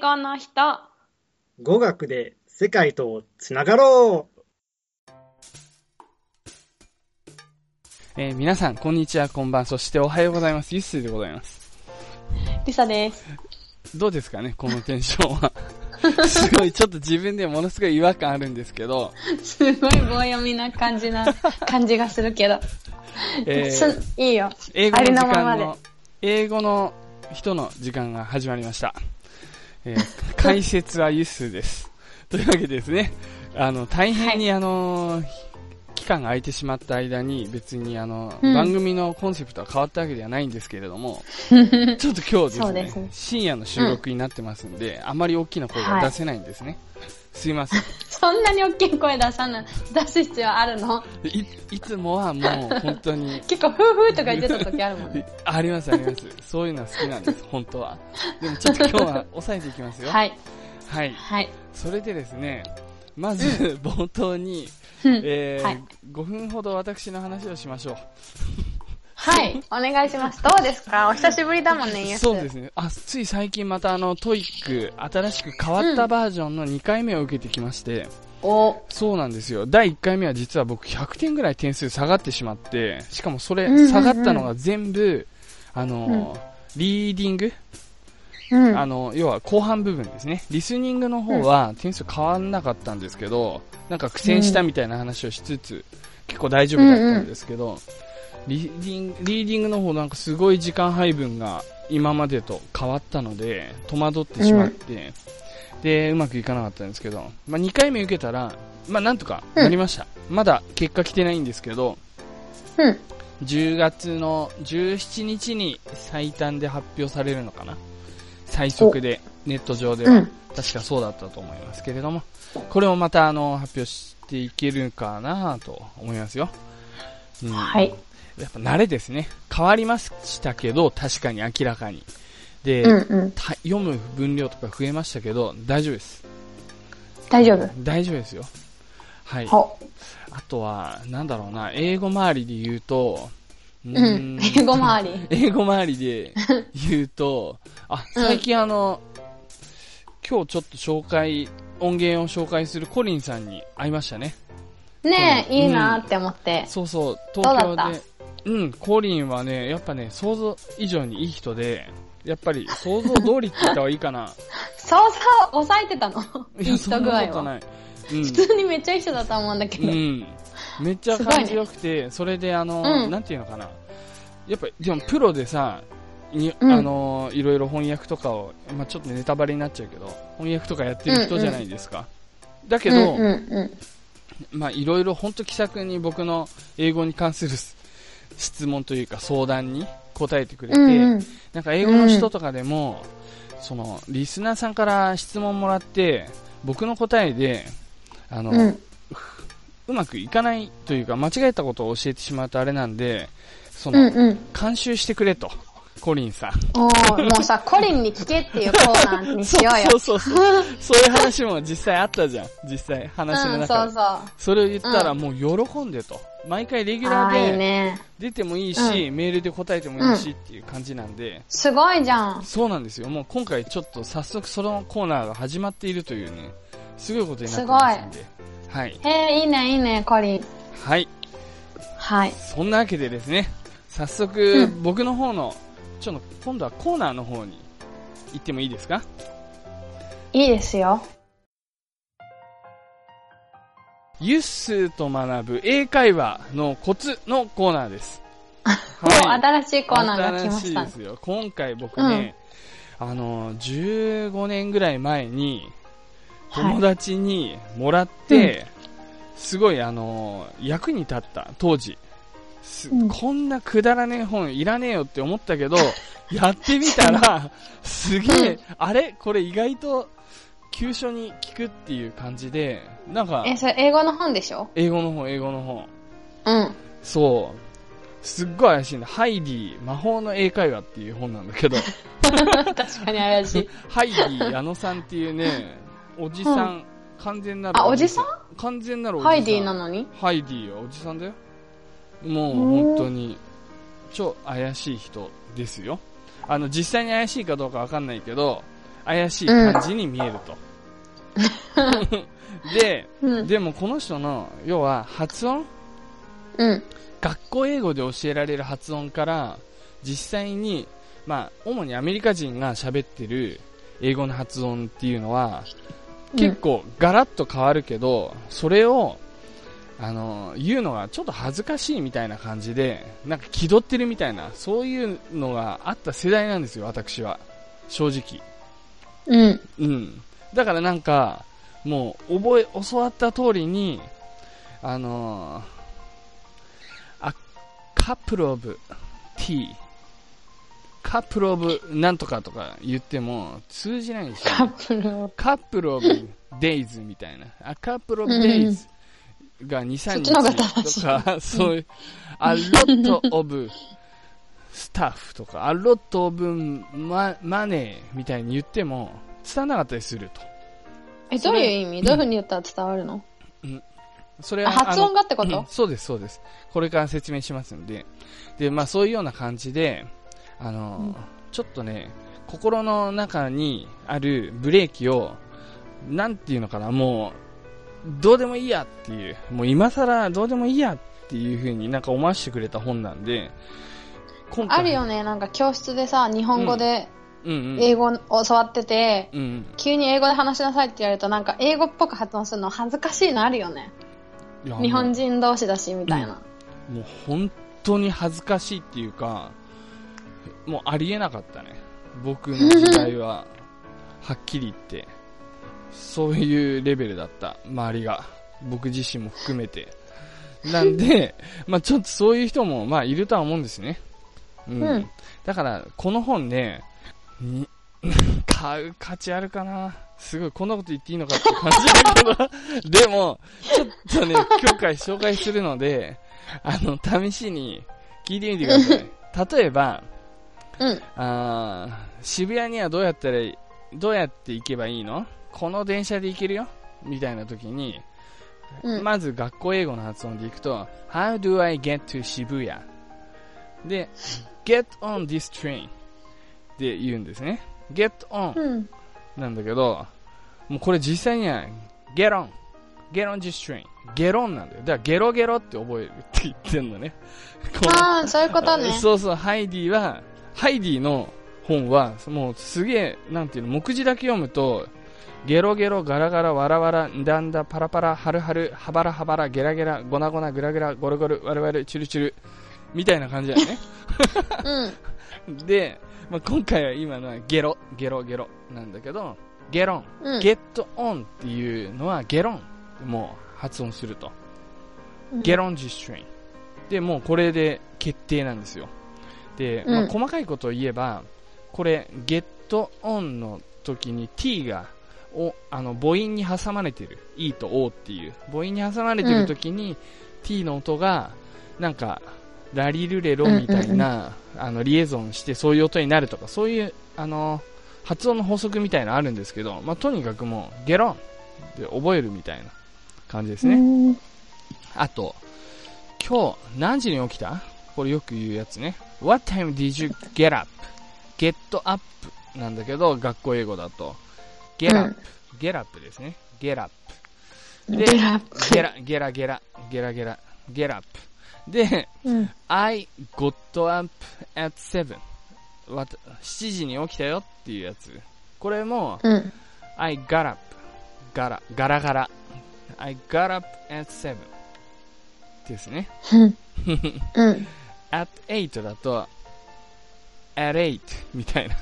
語の人。語学で世界とつながろうえー皆さん、こんにちは、こんばん、そしておはようございます。ゆっすーでございます。リサです。どうですかね、このテンションは。すごい、ちょっと自分でものすごい違和感あるんですけど、すごい棒読みな感じな、感じがするけど。えーすいいよ。英語の時間の、英語の人の時間が始まりました。えー解説はユッスーです。というわけでですね、あの、大変に、あの、期間が空いてしまった間に、別にあの、うん。番組のコンセプトは変わったわけではないんですけれども、ちょっと今日ですねすね。深夜の収録になってますんで、あまり大きな声が出せないんですね。すいません。そんなに大きい声出さない、出す必要あるの？いいつもはもう本当に、結構、ふうふうとか言ってた時あるもんね。ありますあります。そういうのは好きなんです、本当は。でもちょっと今日は抑えていきますよ。はい。はい。はい。それでですね、まず冒頭に、うんえーはい5分ほど私の話をしましょう。はい。お願いします。どうですか？お久しぶりだもんね、ユース。そうですね。あ、つい最近またあの、 TOEIC、新しく変わったバージョンの2回目を受けてきまして、お、そうなんですよ。第1回目は実は僕100点ぐらい点数下がってしまって、しかもそれうんうんうん下がったのが全部、あの、リーディング？うん。あの、要は後半部分ですね。リスニングの方は点数変わんなかったんですけど、なんか苦戦したみたいな話をしつつ、結構大丈夫だったんですけど、リーディング、リーディングの方なんかすごい時間配分が今までと変わったので、戸惑ってしまって、で、うまくいかなかったんですけど、まあ2回目受けたら、まあなんとかなりました。まだ結果来てないんですけど、うん。10月の17日に最短で発表されるのかな？最速で、ネット上では、うん確かそうだったと思いますけれども、これをまたあの、発表していけるかなと思いますよ。うんはい。やっぱ慣れですね。変わりましたけど、確かに明らかに。で、うんうん。た読む分量とか増えましたけど、大丈夫です。大丈夫？大丈夫ですよ。はい。ほ。あとは、なんだろうな、英語周りで言うと、ううん。英語周り。英語周りで言うと、あ、最近あの、今日ちょっと紹介、音源を紹介するコリンさんに会いましたね。ねえ、うんいいなって思って。そうそう、東京で。うん、コリンはね、やっぱね、想像以上にいい人で、やっぱり想像通りって言った方がいいかな。そうそう、抑えてたの？いや、いい人具合は。なことない。うん普通にめっちゃいい人だと思うんだけど。うん。めっちゃ感じよくて、それであの、うんなんていうのかな。やっぱ、でもプロでさ、にうんあの、いろいろ翻訳とかを、まあちょっとネタバレになっちゃうけど、翻訳とかやってる人じゃないですか。だけど、うんうんうん。まあいろいろ本当気さくに僕の英語に関する質問というか相談に答えてくれて、うんうん。なんか英語の人とかでも、その、リスナーさんから質問もらって、僕の答えで、あの、うん。うまくいかないというか、間違えたことを教えてしまうとあれなんで、その、うんうん。監修してくれと、コリンさん。おーもうさ、コリンに聞けっていうコーナーにしようよ。そうそうそう。そういう話も実際あったじゃん。実際、話のうん、中で。そうそう。それを言ったらもう喜んでと。毎回レギュラー、でね。出てもいいし、メールで答えてもいいしっていう感じなんで、すごいじゃん。そうなんですよ。もう今回ちょっと早速そのコーナーが始まっているというね、すごいことになってますんで。はい。へえ、いいね、いいね、コリン。はい。はい。そんなわけでですね、早速、うん僕の方の、ちょっと今度はコーナーの方に行ってもいいですか？いいですよ。ユッスーと学ぶ英会話のコツのコーナーです。もう新しいコーナーが来ま新ししたいで。すよ。今回僕ね、あの、15年ぐらい前に、友はい。達にもらって、すごいあの、役に立った、当時。すうんこんなくだらねえ本いらねえよって思ったけど、やってみたら、すげえ、あれ？これ意外と、急所に効くっていう感じで、なんか、え、それ英語の本でしょ？英語の本、英語の本。うん。そう。すっごい怪しいんだ。ハイディ、魔法の英会話っていう本なんだけど、確かに怪しい。ハイディ矢野さんっていうね、おじさん、完全なるあおじさん？完全なるおじさん。ハイディなのに？ハイディはおじさんだよ。もううん本当に、超怪しい人ですよ。あの、実際に怪しいかどうかわかんないけど、怪しい感じに見えると。で、うん。でもこの人の、要は発音？うん。学校英語で教えられる発音から、実際に、まあ、主にアメリカ人が喋ってる英語の発音っていうのは、結構ガラッと変わるけど、それを、あの、言うのがちょっと恥ずかしいみたいな感じで、なんか気取ってるみたいな、そういうのがあった世代なんですよ、私は。正直。うん。うん。だからなんか、もう、覚え、教わった通りに、あのー、a couple of tea, couple of なんとかとか言っても通じないんですよ。カップルを。couple of days みたいな。ん days が2、3そっちの方が正しい日とか、そういう、a lot of stuff とか、a lot of money みたいに言っても伝わらなかったりすると。え、どういう意味？どういう風に言ったら伝わるの？それあ発音がってこうんとそうです、そうです。これから説明しますんで。で、まあそういうような感じで、あの、うんちょっとね、心の中にあるブレーキを、なんていうのかな、もう、どうでもいいやっていう、もう今更どうでもいいやっていう風になんか思わせてくれた本なんで、今回あるよね、なんか教室でさ、日本語でうんうん。英語を教わってて、うんうん。急に英語で話しなさいって言われると、なんか英語っぽく発音するの恥ずかしいのあるよね。日本人同士だし、みたいな。もう本当に恥ずかしいっていうか、もうありえなかったね。僕の時代は、はっきり言って、そういうレベルだった、周りが。僕自身も含めて。なんで、まあちょっとそういう人も、まあいるとは思うんですね。うん。うんだから、この本ね、に、買う価値あるかなすごい、こんなこと言っていいのかって感じだけど、でも、ちょっとね、今回紹介するので、あの、試しに聞いてみてください。例えば、うん。あー渋谷にはどうやったら、どうやって行けばいいの？この電車で行けるよ？みたいな時に、うん。まず学校英語の発音で行くと、How do I get to 渋谷で、get on this train で言うんですね。get on うん。なんだけど、もうこれ実際には、get on, get on this train, get on なんだよ。だからゲロゲロって覚えるって言ってんのね。ああ、そういうことね。そうそう、ハイディは、ハイディの本は、もうすげえ、なんていうの、目次だけ読むと、ゲロゲロ、ガラガラ、ワラワラ、んだんだ、パラパラ、ハルハル、ハバラハバラ、ゲラゲラ、ゴナゴナ、グラグラ、ゴロゴロ、ワルワル、チュルチュル、みたいな感じだよね。うん。で、まあ、今回は今のはゲロ、ゲロゲロなんだけど、ゲロン、うん。ゲットオンっていうのはゲロン、もう発音すると。うんゲロンジストレイン。で、もうこれで決定なんですよ。で、まあ、うん細かいことを言えば、これ、ゲットオンの時に t が、お、あの、母音に挟まれてる。e と o っていう。母音に挟まれてる時に、t の音が、なんか、ラリルレロみたいな、あの、リエゾンしてそういう音になるとか、そういう、あの、発音の法則みたいなのあるんですけど、まあ、とにかくもう、ゲロンで覚えるみたいな感じですね。うんあと、今日何時に起きた？これよく言うやつね。What time did you get up? get up なんだけど、学校英語だと。Get up、get up ですね。get up。でゲラップ。ゲラ、ゲラゲラ、ゲラゲラ、get up。で、うん。I got up at 7. What? 7時に起きたよっていうやつ。これも、うん。I got up. ガラ、ガラガラ。I got up at 7. ですね。at 8だと、at 8みたいな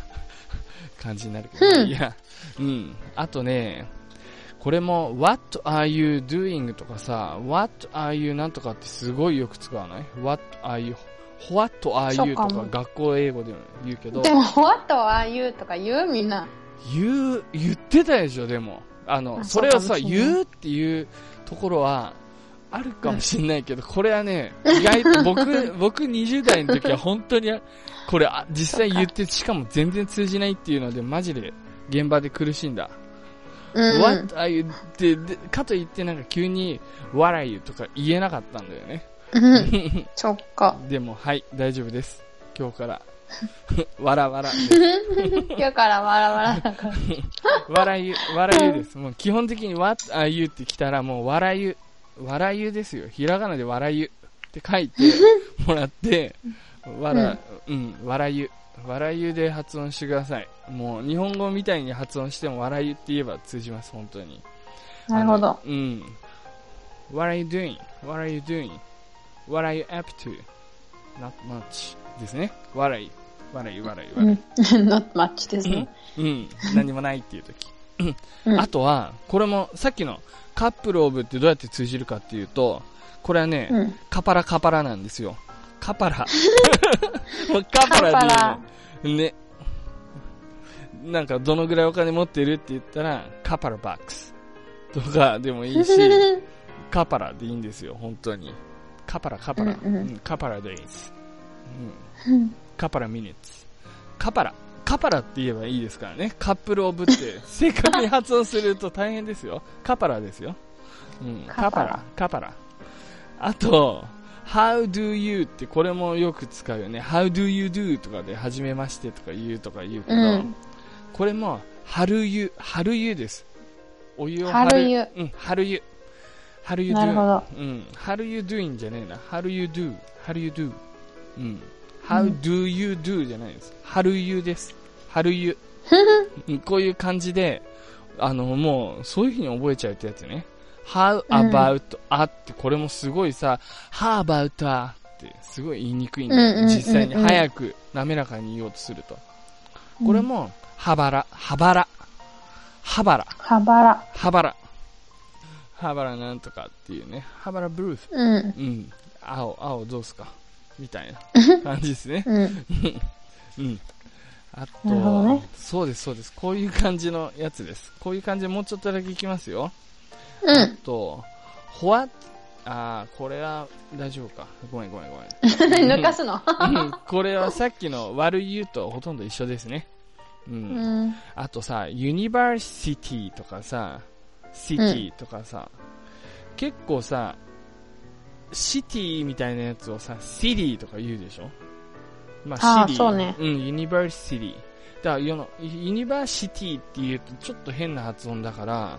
感じになるけど、うんいや、うん。あとね、これも、what are you doing とかさ、what are you なんとかってすごいよく使わない ?what are you, what are you とか学校英語でも言うけどで、も、what are you とか言うみんな。言う、言ってたでしょ、でも。あの、あそれをさ、言うっていうところは、あるかもしれないけど、これはね、意外と、僕、僕20代の時は本当に、これ、あ実際言って、しかも全然通じないっていうので、マジで現場で苦しんだ。うん。what are you って、でかといってなんか急に、what are you とか言えなかったんだよね。うん。そっか。でも、はい、大丈夫です。今日から わらわら。今日からわらわらだから。わらゆ、わらゆです。もう基本的に what are you って来たらもうわらゆ、わらゆですよ。ひらがなでわらゆって書いて もらって、わら、うん、わらゆ。わらゆで発音してください。もう日本語みたいに発音してもわらゆって言えば通じます、本当に。なるほどうん。What are you doing?What are you doing?What are you up to?Not much ですね。What are you? う What are ん you?。not much ですね。うん。何もないっていう時。うんあとは、これもさっきのカップルオブってどうやって通じるかっていうと、これはね、うん。カパラカパラなんですよ。カパラ。カパラで言うのね。なんかどのぐらいお金持ってるって言ったら、カパラバックスとかでもいいし、カパラでいいんですよ、本当に。カパラ、カパラ。うんうんうんカパラデイズ。うんうんカパラミニッツ。カパラ。カパラって言えばいいですからね。カップルオブって 正確に発音すると大変ですよ。カパラですよ。うん、カパラカパラ。あと、How do you ってこれもよく使うよね。How do you do とかで、はじめましてとか言うとか言うけど、うんこれも、春湯、春湯です。お湯を春湯うん、春湯。春湯 do。なるほどうん、春湯 doing じゃねえな。春湯 do。春湯 do。うん。How do you do じゃないです。春湯です。春湯。うんこういう感じで、あの、もう、そういう風に覚えちゃうってやつね。How うん about a って、これもすごいさ、How about a って、すごい言いにくいんだよ。実際に早く、滑らかに言おうとすると。これも、はばら、はばら、はばら、はばら。はばら、はばらなんとかっていうね、はばらブルース。うん。うん。青、青どうすか？みたいな 感じですね。うん。うん。あと、ねそうです、そうです。こういう感じのやつです。こういう感じでもうちょっとだけいきますよ。あうん。と、ほわ、あー、これは大丈夫か。ごめんごめんごめん。抜かすの？うんこれはさっきの悪い言うとほとんど一緒ですね。う。うんん。あとさ、ユニバーシティとかさ、シティとかさ、結構さ、 city みたいなやつをさ、 city とか言うでしょ？まあー city。そうねうん、 university。だから、 university って言うとちょっと変な発音だから、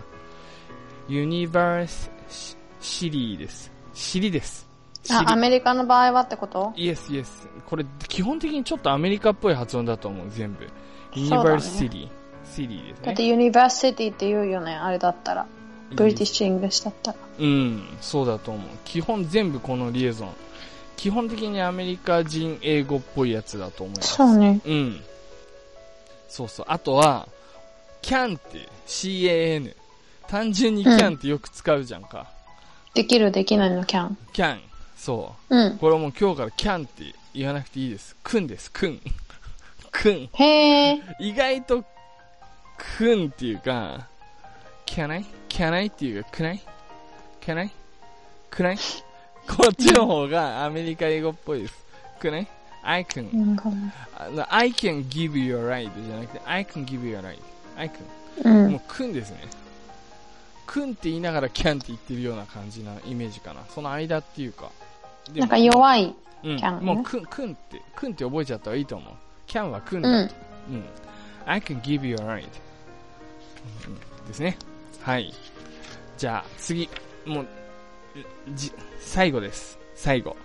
univer-si, city です。 city です。あ、アメリカの場合はってこと？ Yes yes。これ、基本的にちょっとアメリカっぽい発音だと思う、全部。 University。city ですね。だって university って言うよね、あれだったら。 British English だったら。うん、そうだと思う。基本全部このリエゾン。基本的にアメリカ人英語っぽいやつだと思います。そうね。うん。そうそう。あとは、can って can。単純に can ってよく使うじゃんか。できるできないの can。can。そう。うん。これはもう今日から can って言わなくていいです。くんです。くん。くん。へえ。意外と、くんっていうか、can I? can I? っていうか、くない ?can I? くない？こっちの方がアメリカ英語っぽいです。くない ?I can, I can give you a ride じゃなくて、I can give you a ride. I can. うんもう、くんですね。くんって言いながら can って言ってるような感じなイメージかな。その間っていうか。なんか弱い。うん、can ねもうくん、くんって、くんって覚えちゃった方がいいと思う。can はくんだと。うん。I can give you a ride. うんですね。はい。じゃあ、次。もう、じ、最後です。最後。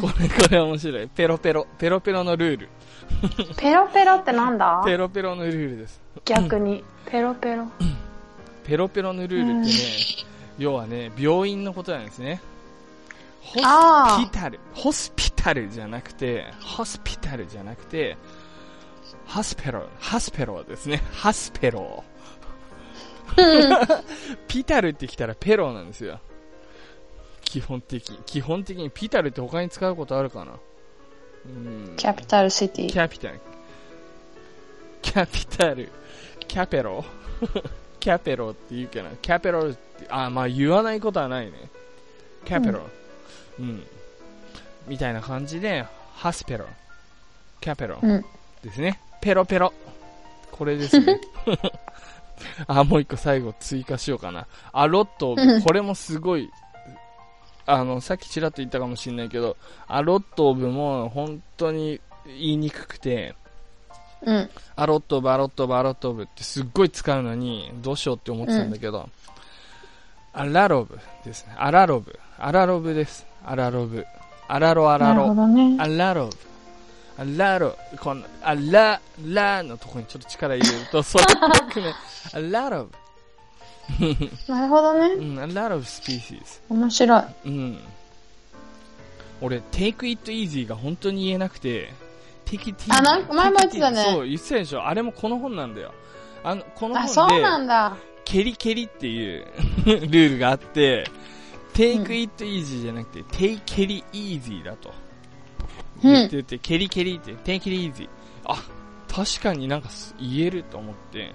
これ、これ面白い。ペロペロ。ペロペロのルール。ペロペロってなんだ？ペロペロのルールです。逆に。ペロペロ。ペロペロのルールってね、要はね、病院のことなんですね。ホスピタル。ホスピタルじゃなくて、ホスピタルじゃなくて、ハスペロ、ハスペロですね。ハスペロ。ピタルって来たらペロなんですよ。基本的。基本的にピタルって他に使うことあるかな？うん。キャピタルシティ。キャピタル。キャピタル。キャペロ？キャペロって言うけど、キャペロって、あ、まあ言わないことはないね。キャペロ。うん。みたいな感じで、ハスペロ。キャペロ。うん。ですね。ペロペロ。これですね。あ、もう一個最後追加しようかな。アロットうん、これもすごい、あの、さっきちらっと言ったかもしれないけど、アロットオブも本当に言いにくくて、うん。アロットブ、アロットブ、アロットブってすっごい使うのに、どうしようって思ってたんだけど、アラロブですね。アラロブ。アラロブです。アラロブ。アラロアラロ。どね。アラロブ。アラロ、この、アラ、ラのとこにちょっと力入れると、それっぽくね、アラロブ。なるほどね。うん、a lot of species. 面白い。うん。俺、take it easy が本当に言えなくて、take it easy. あなんか前も言ってたねそう、言ってたでしょ。あれもこの本なんだよ。あの、このあ、そう本で、なんだ。ケリケリっていう ルールがあって、take it easy じゃなくて、take ケリ easy だと。うん言ってて、ケリケリって、take it easy。あ、確かになんかす言えると思って、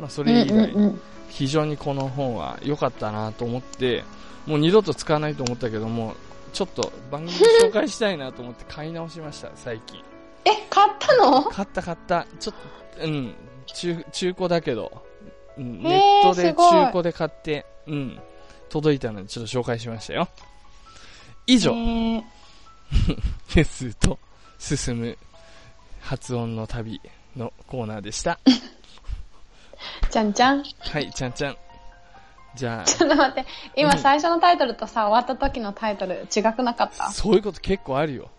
まあそれ以来、うんうんうん。非常にこの本は良かったなと思って、もう二度と使わないと思ったけども、ちょっと番組で紹介したいなと思って買い直しました、最近。え、買ったの？買った買った。ちょっと、うん、中、中古だけど、ネットで中古で買って、うん、届いたのでちょっと紹介しましたよ。以上、えーフェスと進む発音の旅のコーナーでした。じゃんじゃん。ちはい、ちゃんちゃん。じゃょっと待って。今最初のタイトルとさ、終わった時のタイトル違くなかっあ、た？そういうこと結構あるよ。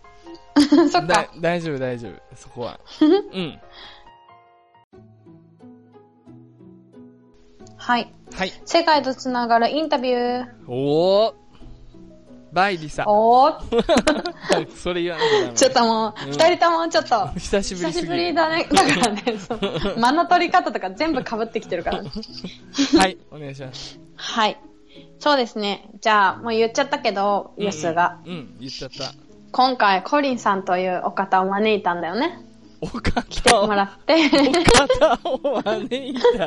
そっだか。大丈夫、大丈夫。そこは。うん。はい。はい。世界とつながるインタビュー。おー。バイリサ。おー。それ言わなきゃダメ。ちょっともう、うん二人ともちょっと、久しぶり久し。ぶりだね。だからね、そう 間の取り方とか全部被ってきてるからね。はい、お願いします。はい。そうですね。じゃあ、もう言っちゃったけど、イエスが。うん、うん、言っちゃった。今回、コリンさんというお方を招いたんだよね。お方来てを、もらって。お方を招いた。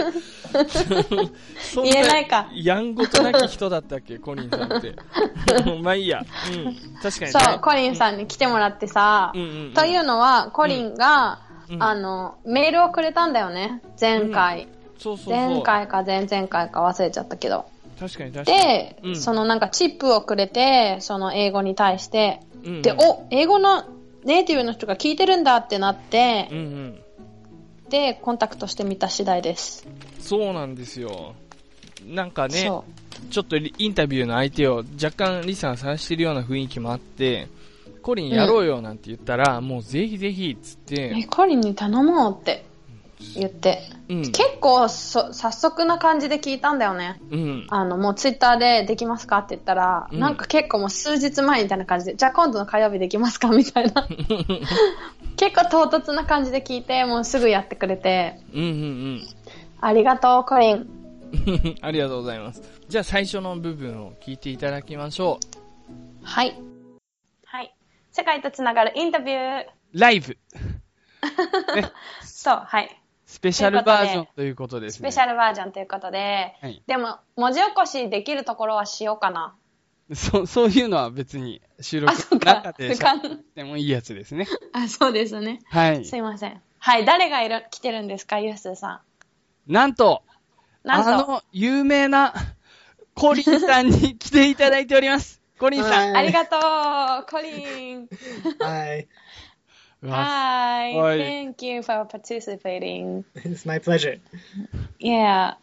言えないかやんごとなき人だったっけ、コリンさんって。まあいいや。うん。確かに。そう、コリンさんに来てもらってさ、うんうんうんというのは、コリンが、うんあの、メールをくれたんだよね。前回。そうそうそう。前回か前々回か忘れちゃったけど。確かに確かに。で、うんそのなんかチップをくれて、その英語に対して、うんうんで、お、英語のネイティブの人が聞いてるんだってなってうん、うん。で、コンタクトしてみた次第です。そうなんですよ。なんかね、そちょっとリインタビューの相手を若干リサが探してるような雰囲気もあって、コリンやろうよなんて言ったら、もうぜひぜひっつっう。え、て、コリンに頼もうって言って。うん。結構そ、早速な感じで聞いたんだよね。うん。あの、もうツイッターでできますかって言ったら、うんなんか結構もう数日前みたいな感じで、じゃあ今度の火曜日できますかみたいな。結構唐突な感じで聞いて、もうすぐやってくれて、うんうんありがとう、コリン。うん。ありがとうございます。じゃあ最初の部分を聞いていただきましょはい。はい。世界とつながるインタビュー。う。ライブ、そう、はい。スペシャルバージョンということですね。スペシャルバージョンということで、はいでも、文字起こしできるところはしようかな。そそういうのは別に収録の中。でふかん喋ってもいいやつですね。あ、そうですね。はいす。いません。はい、誰がいる、来てるんですか、ユースさなんと、ん。なんと、あの、有名なコリンさんに来ていただいております。コリンさん。はいありがとう、コリン。はい。Hi, はい thank you for participating. It's my pleasure. Yeah.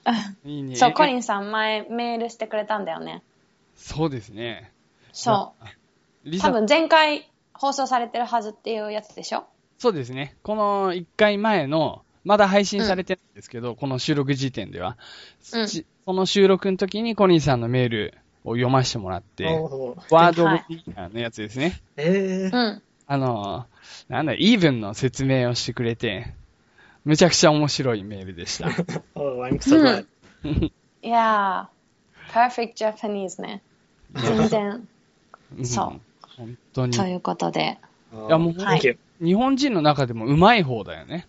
いいね。そう、コリンさん前メールしてくれたんだよね。そうですね。そう。多分前回放送されてるはずっていうやつでしょ？そうですね。この1回前の、まだ配信されてないんですけど、この収録時点では、うんちその収録の時にコリンさんのメールを読ませてもらって、ワードオブはいビギナーのやつですね。えーうん。あの、なんだ、イーブンの説明をしてくれて、むちゃくちゃ面白いメールでした。Oh, I'm so glad. いやー、perfect Japanese ね。全然。そううん。本当に。ということで。Oh, いやもう thank you. 日本人の中でもうまい方だよね。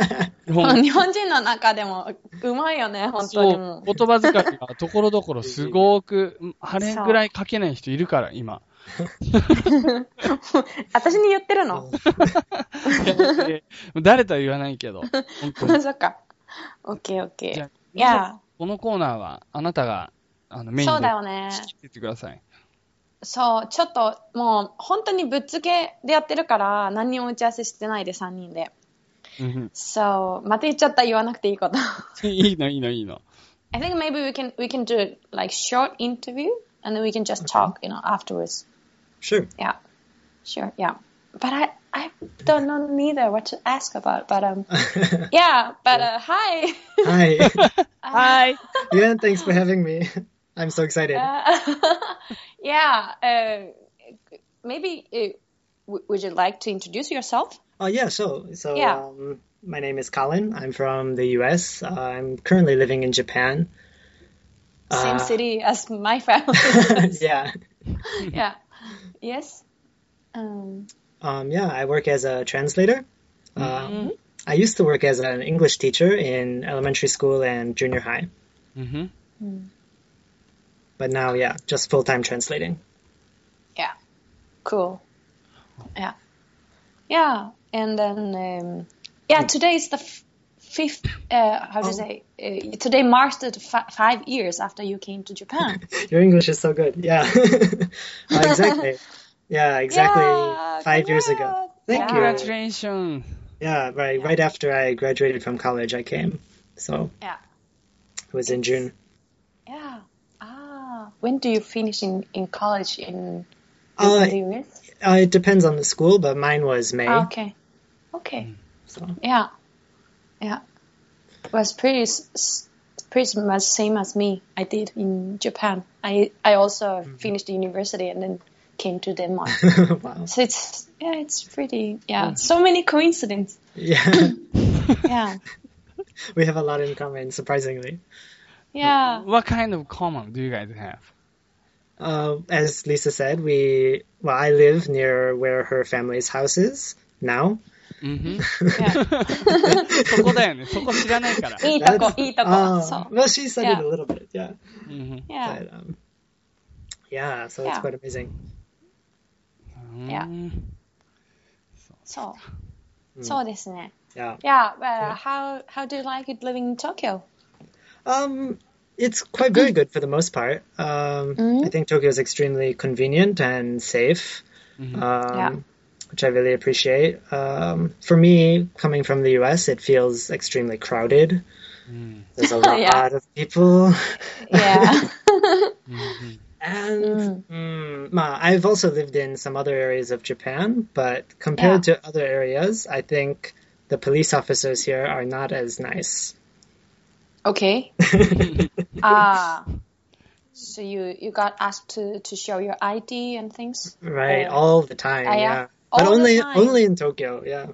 日本日本人の中でもうまいよね、本当にもそう、言葉遣いがところどころすごく、あれぐらい書けない人いるから、今。う。私に言ってるの？Oh, で誰とは言わないけど。そっか。オッケーオッケー。いやこのコーナーは、あなたが、あの、メー、インでそうだよね。仕切ってください。そう、ちょっともう本当にぶっつけでやってるから何も打ち合わせしてないで3人で。うんそう、また言っちゃった言わなくていいこと。いいの、いいの、いいの。I think maybe we can we can do like short interview and then we can just talk, you know, afterwards. Sure. Yeah, sure, yeah. But I I don't know neither what to ask about. But um, yeah. But uh, hi. Hi. Hi! yeah, thanks for having me. I'm so excited. yeah. Uh, maybe uh, w- would you like to introduce yourself? Oh yeah, so so Yeah. um, my name is Colin. I'm from the U.S. Uh, I'm currently living in Japan. Same Uh, city as my family. yeah. yeah. Yes. Um. Um, yeah, I work as a translator. Um, I used to work as an English teacher in elementary school and junior high, うん。but now, yeah, just full time translating. Yeah. Cool. Yeah. Yeah. And then, um, yeah, today is the f- fifth, uh, how to Oh. say, uh, today marks the f- five years after you came to Japan. Your English is so good. Yeah. Uh, exactly. Yeah, exactly Yeah, five years ago. Thank Yeah. you. Congratulations! Yeah, right. Right after I graduated from college, I came. So Yeah. it was in June. Yeah. Ah. When do you finish in, in college in, in Uh, the US? Uh, it depends on the school, but mine was May. Ah, okay. Okay. So Yeah. Yeah. It was pretty s- s- pretty much same as me. I did in Japan. I I also finished university and then came to Denmark. wow. so it's yeah, it's pretty yeah. So many coincidences. Yeah, Yeah. we have a lot in common, surprisingly. Yeah. What kind of common do you guys have? Uh, as Lisa said, we well, I live near where her family's house is now. うんふん Yeah. そこだよね。そこ知らないから。いいとこ That's- いいとこ。 Uh, そう。 well, she said Yeah. it a little bit, yeah. うんふん Yeah. But, um, yeah, so it's Yeah. quite amazing. うん Yeah. そう。そうですね。 Yeah. Yeah, but how how do you like it living in Tokyo? Um, it's quite very good for the most part. Um, Mhm. I think Tokyo is extremely convenient and safe, Mhm. um, Yeah. which I really appreciate. Um, for me, coming from the US, it feels extremely crowded. Mm. There's a lot yeah. of people. Yeah. Mm-hmm. And mm. Mm, I've also lived in some other areas of Japan, but compared yeah. to other areas, I think the police officers here are not as nice. Okay. ah. So you you got asked to to show your ID and things. Right, or... all the time. Ah, yeah yeah, but All the only time. only in Tokyo. Yeah,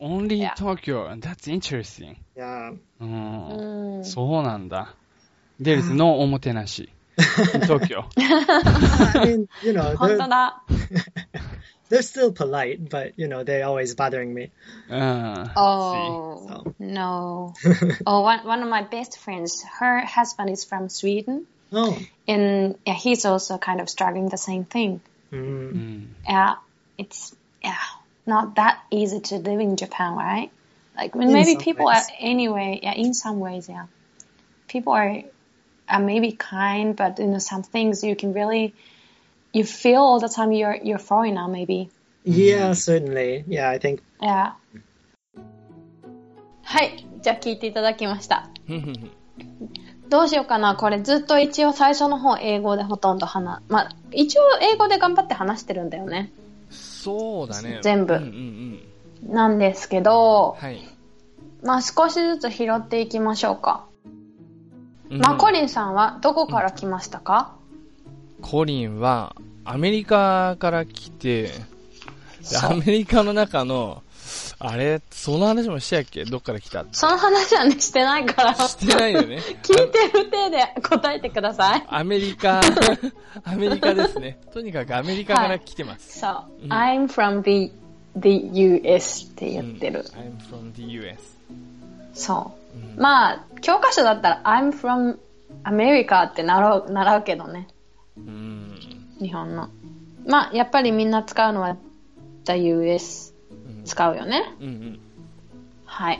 Only Yeah. Tokyo. That's interesting. yeah. うん。うん。そうなんだ。There is no おもてなし。Tokyo. I mean, you know, 本 they're, 当だ。 they're still polite, but you know, they're always bothering me. うん。 Oh So. no. oh, one one of my best friends, her husband is from Sweden, Oh, and yeah, he's also kind of struggling the same thing. mm, うん。 Yeah, it's yeah not that easy to live in Japan, right? Like maybe people ways. are anyway, yeah, in some ways, yeah, people are are maybe kind, but you know some things you can really you feel all the time you're you're foreigner maybe. yeah, certainly. Yeah, I think. Yeah. はい、じゃあ聞いていただきました。どうしようかなこれずっと一応最初の方英語でほとんど話、まあ、一応英語で頑張って話してるんだよね。そうだね。全部うんうんうん。なんですけど、はい。まあ少しずつ拾っていきましょうか。うんまあコリンさんはどこから来ましたか、コリンはアメリカから来て、でアメリカの中の、あれ、その話もしたっけ？どっから来た？その話はね、してないから、聞してないよね。いてる体で答えてください。アメリカ、アメリカですね。とにかくアメリカから来てます。そう、うん I'm from the, the US って言ってる。うん I'm from the US. そう。うんまあ、教科書だったら I'm from America って習う習うけどね。うん。日本の。まあ、やっぱりみんな使うのは the US うん使うよね。うんうん。はい。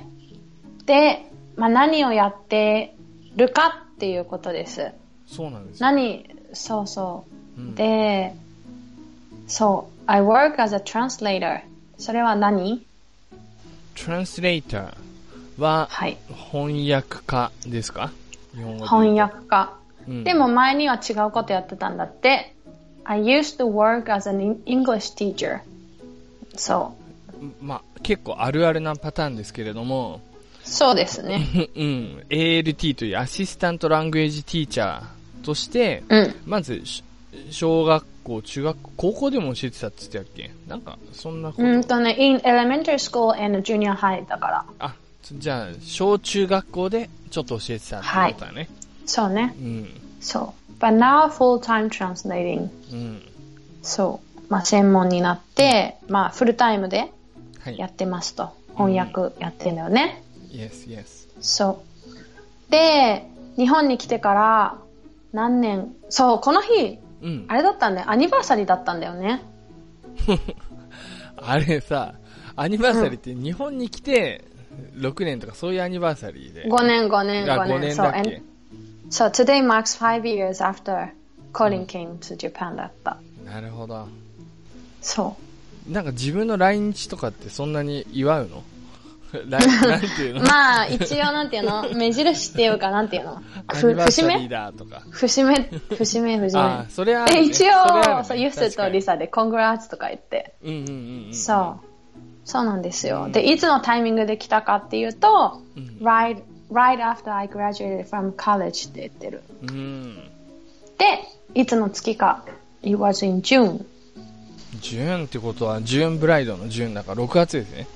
で、まあ何をやってるかっていうことです。そうなんですよ。何、そうそうう。ん、で、そう。I work as a translator. それは何？Translator ははい。翻訳家ですか？日本語で。翻訳家。うんでも前には違うことやってたんだって。I used to work as an English teacher. そう。まあ、結構あるあるなパターンですけれども、そうですね。うん、ALT というアシスタントラングエージティーチャーとして、うん。まず、し小学校、中学校、高校でも教えてたって言ってたっけ？なんか、そんなこと。うんとね、in elementary school and junior high だから。あ、じゃあ、小中学校でちょっと教えてたってことだね。そうね。うん。そう。But now full time translating. うん。そう。まあ専門になって、まあフルタイムではい。やってますと。翻訳やってんだよね。Yes, yes. そう。で、日本に来てから何年、そう、この日、うん。あれだったんだよ。アニバーサリーだったんだよね。あれさ、アニバーサリーって日本に来て、6年とかそういうアニバーサリーで。5年、5年、あ5 5年。そう、年だっ and け so today marks five years after Colin came to Japan だった。なるほど。そなんか自分の来日とかってそんなに祝うの？来 なんていうう。の？まあ、一応なんていうの？目印っていうかなんていうの？節目？だとか。節目、節目、節あ目。それはあそれはある応、ねそう、ユスとリサで、コングラッツとか言って。うんうんうんうん。そう。そうなんですよ。で、いつのタイミングで来たかっていうと、うん right, right after I graduated from college って言ってる。うん。で、いつの月か？It was in June. ジューンってことは、ジューンブライドのジューンだから6月ですね。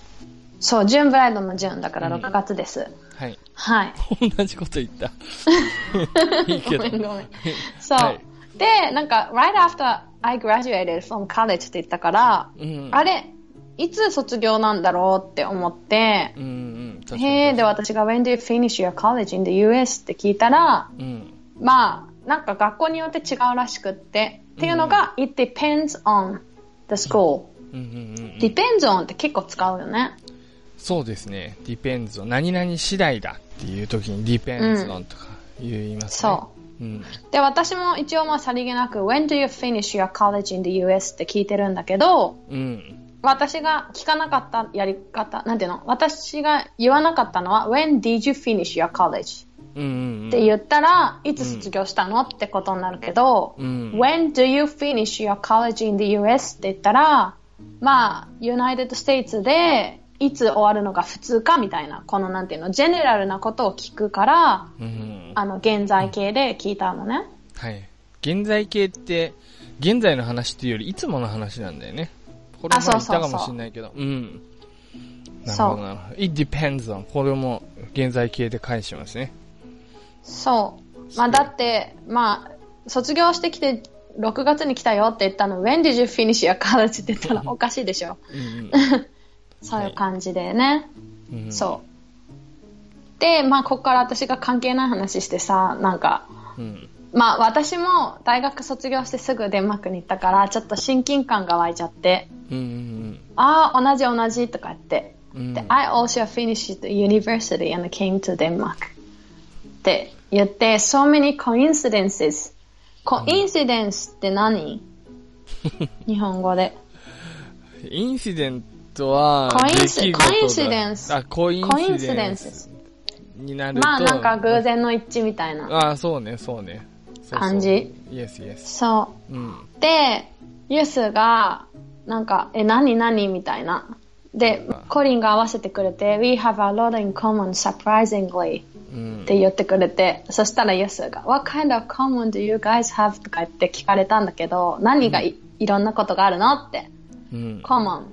そう、ジューンブライドのジューンだからうん6月です。はい。はい。同じこと言った。いいけど。ごめんごめん。そう。はいで、なんか、right after I graduated from college って言ったから、うん。あれ、いつ卒業なんだろうって思って、うんうん。へえ、で、私が When do you finish your college in the US? って聞いたら、うん。まあ、なんか学校によって違うらしくって、っていうのが、it depends on the school. うんうんうん。depends on って結構使うよね。そうですね。depends on 何々次第だっていう時に depends on とか言いますね。。そううん。う。で、私も一応まあさりげなく、When do you finish your college in the US? って聞いてるんだけど、うん。私が聞かなかったやり方、なんていうの私が言わなかったのは、When did you finish your college? うんうんって言ったら、いつ卒業したのってことになるけど、うん。When do you finish your college in the US? って言ったら、まあ、United States で、いつ終わるのが普通かみたいな、このなんていうの、ジェネラルなことを聞くから、うん。あの、現在形で聞いたのね。はい。現在形って、現在の話っていうよりいつもの話なんだよね。これも言ったかもしれないけど。うん。なるそうほどなるほど。it depends on. これも現在形で返しますね。そう。まあ、だって、まあ、卒業してきて、6月に来たよって言ったの、When did you finish your college? って言ったらおかしいでしょ。うん そういう感じでね。うん。うん。そう。で、まあ、ここから私が関係ない話してさ、なんか、うん。まあ、私も大学卒業してすぐデンマークに行ったから、ちょっと親近感が湧いちゃって、うんうんああ、同じ同じとか言って、うん。うんで、I also finished university and came to Denmark って言って、so many coincidences. coincidence って何？日本語で。インシデントは、コインシデンスあ、コインシデンスになると。まあなんか偶然の一致みたいなあ、そうね、そうね。感じ。イエスイエス。そう。で、ユスが、なんか、え、何何みたいな。でうん、コリンが合わせてくれて、We have a lot in common, surprisingly. うんっ。て言ってくれて、そしたらユスが、What kind of common do you guys have? とか言って聞かれたんだけど、何がい,、いろんなことがあるのって。うん。common。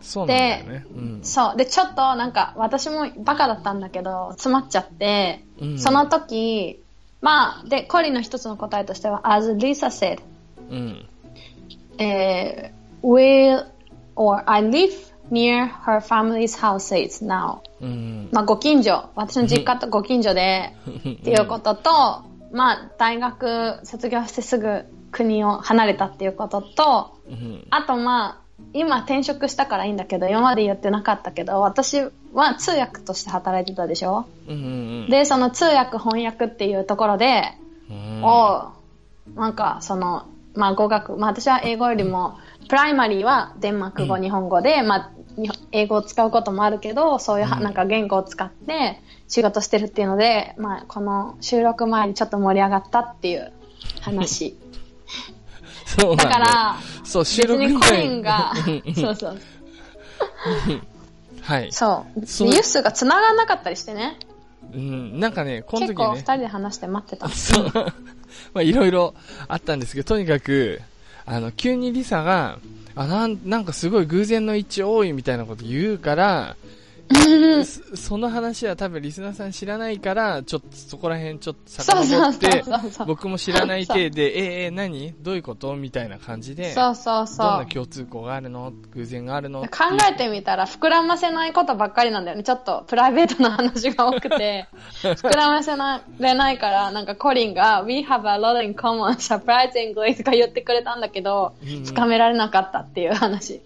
そうなんだよね。うん。そう。で、ちょっとなんか、私もバカだったんだけど、詰まっちゃって、うんその時、まあ、で、コリンの一つの答えとしては、as Lisa said, うん。えー we, or I live near her family's houses now. うん。まあ、ご近所、私の実家とご近所で、っていうことと、まあ、大学卒業してすぐ国を離れたっていうことと、うん。あとまあ、今転職したからいいんだけど、今まで言ってなかったけど、私は通訳として働いてたでしょ？うん。うん。で、その通訳翻訳っていうところで、うん、おうなんかその、まあ語学、まあ私は英語よりもプライマリーはデンマーク語、うん日本語で、まあ、英語を使うこともあるけど、そういうなんか言語を使って仕事してるっていうので、まあ、この収録前にちょっと盛り上がったっていう話。そうだから、そう、収別にコ録前リンがうんうん、そうそう。はい。そう。そうユッスが繋がらなかったりしてね。うん、なんかね、この時ね結構二、人で話して待ってた。そう。まあ、いろいろあったんですけど、とにかく、あの、急にリサが、あ、なん、なんかすごい偶然の一致多いみたいなこと言うから、そその話は多分リスナーさん知らないから、ちょっとそこら辺ちょっとそうそうそう遡って僕も知らない体で、え、え、何？どういうこと？みたいな感じで、そうそうそどんなう。共通項があるの？偶然があるの？考えてみたら膨らませないことばっかりなんだよね。ちょっとプライベートな話が多くて、膨らませられないから、なんかコリンが We have a lot in common, surprisingly とか言ってくれたんだけど、うん。つかめられなかったっていう話。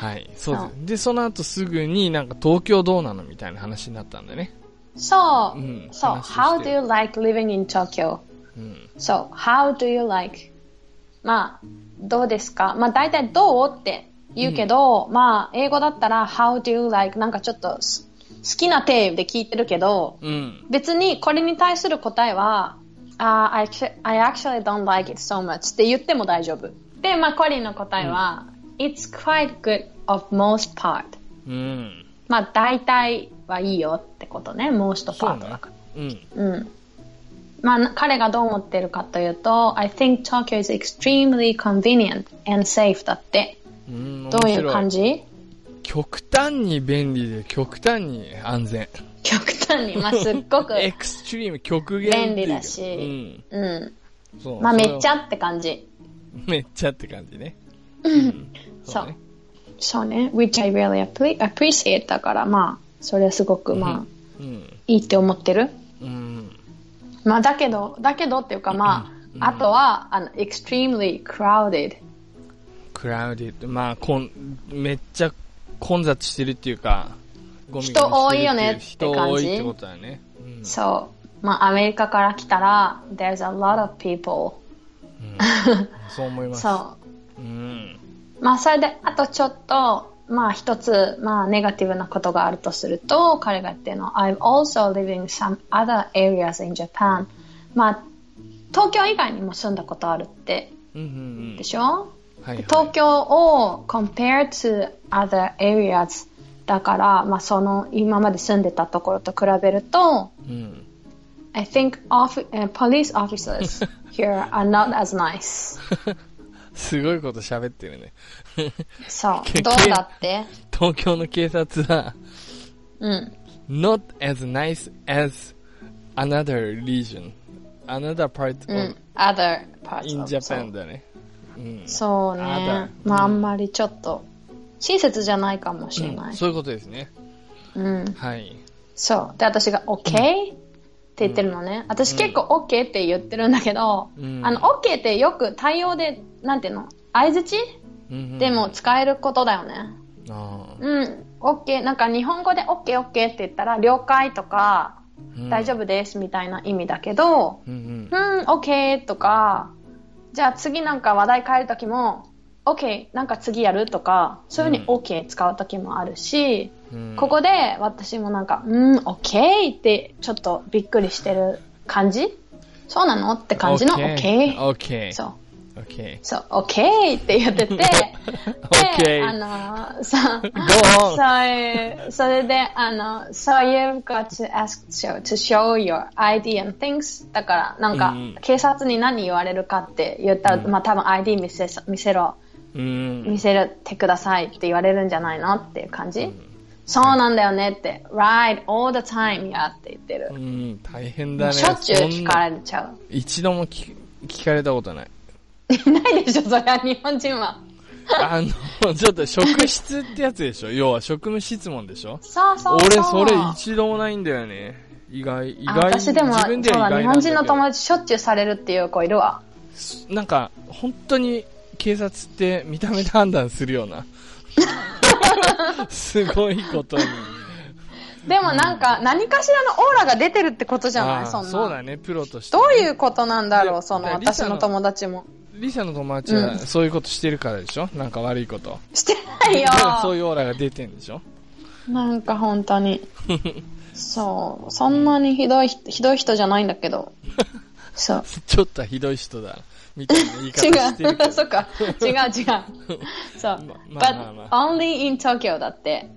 はい、そうでその後すぐになんか東京どうなのみたいな話になったんだね。そう、うんそう、How do you like living in Tokyo? うん。そう、How do you like? まあ、どうですか？まあ、大体どうって言うけど、まあ、英語だったら How do you like? なんかちょっとす好きなテーマで聞いてるけど、うん。別にこれに対する答えは、あ I, I actually don't like it so much って言っても大丈夫。で、まあ、コリンの答えは、It's quite good of most part. うん。まあ、大体はいいよってことね、most part ねだから。。うん。うん。まあ、な彼がどう思ってるかというと、I think Tokyo is extremely convenient and safe だって。うん、どういう感じ？じ極端に便利で極端に安全。極端に、まあ、すっごく、エクストリーム、極限便利だしうん。うん。そう。まあ、めっちゃって感じ。めっちゃって感じね。うん。そうね。そうね。which I really appre- appreciate だから、まあ、それはすごく、まあ、うん。いいって思ってる。うん。まあ、だけど、だけどっていうか、まあ、あとは、あの、extremely crowded。クラウディッド。まあ、こん、めっちゃ混雑してるっていうか、ゴミ人多いよねって人感じ多いってことだね。うん。そう。まあ、アメリカから来たら、there's a lot of people. そう思います。そう。うん。まあ、それで、あとちょっと、まあ、一つ、まあ、ネガティブなことがあるとすると、彼が言ってるの、I've also lived in some other areas in Japan. まあ、東京以外にも住んだことあるって、うんうんうんで。しょはいはい。東京を compare to other areas だから、まあ、その今まで住んでたところと比べると、うん。I think off, uh, police officers here are not as nice. すごいこと喋ってるね。そう。けどうだって？東京の警察は、うん。not as nice as another region, another part う of ん。other parts in Japan だね。うん。そうね。まあ、あんまりちょっと、親切じゃないかもしれない。そういうことですね。うん。はい。そう。で、私が OK? って言ってるのね。私結構 OK って言ってるんだけど、うん。あの、OK ってよく対応で、なんていうの？相づちうんうん。でも使えることだよね。あうん。OK。なんか日本語で OK、OK って言ったら、了解とか、ー大丈夫ですみたいな意味だけど、うんうん。うん、OK とか、じゃあ次なんか話題変えるときも、OK、なんか次やるとか、そういうふうに OK 使うときもあるし、うんここで私もなんか、うん、OK ってちょっとびっくりしてる感じ？そうなの？って感じの OK。OK。そう。OK。そう、OK って言ってて、で、あの、そう、Go on. そういう、それで、あの、so you've got to ask to show your ID and things. だから、なんか、うん警察に何言われるかって言ったら、うんまあ多分 ID 見せ、見せろ、うん。見せてくださいって言われるんじゃないの？っていう感じ、そうなんだよねって、right, all the time やって言ってるう。ん、大変だね。しょっちゅう聞かれれちゃう。一度も聞聞かれたことない。ないでしょ、そりゃ日本人は。あの、ちょっと職質ってやつでしょ要は職務質問でしょそうそうそう。俺それ一度もないんだよね。意外、意あ外、私でも、自分では日本人の友達しょっちゅうされるっていう子いるわ。なんか、本当に警察って見た目で判断するような。すごいことに。でもなんか、何かしらのオーラが出てるってことじゃない？そんな。そうだね、プロとして。どういうことなんだろう？その、私の友達も。リサの友達はそういうことしてるからでしょ、なんか悪いこと。してないよ そういうオーラが出てんでしょ？なんか本当に。そう。そんなにひどい人、ひどい人じゃないんだけど。そう。ちょっとひどい人だ。みたいな言い違方してるけう。ど。そっか。違う違う。そう。まあまあま But only in Tokyo だって。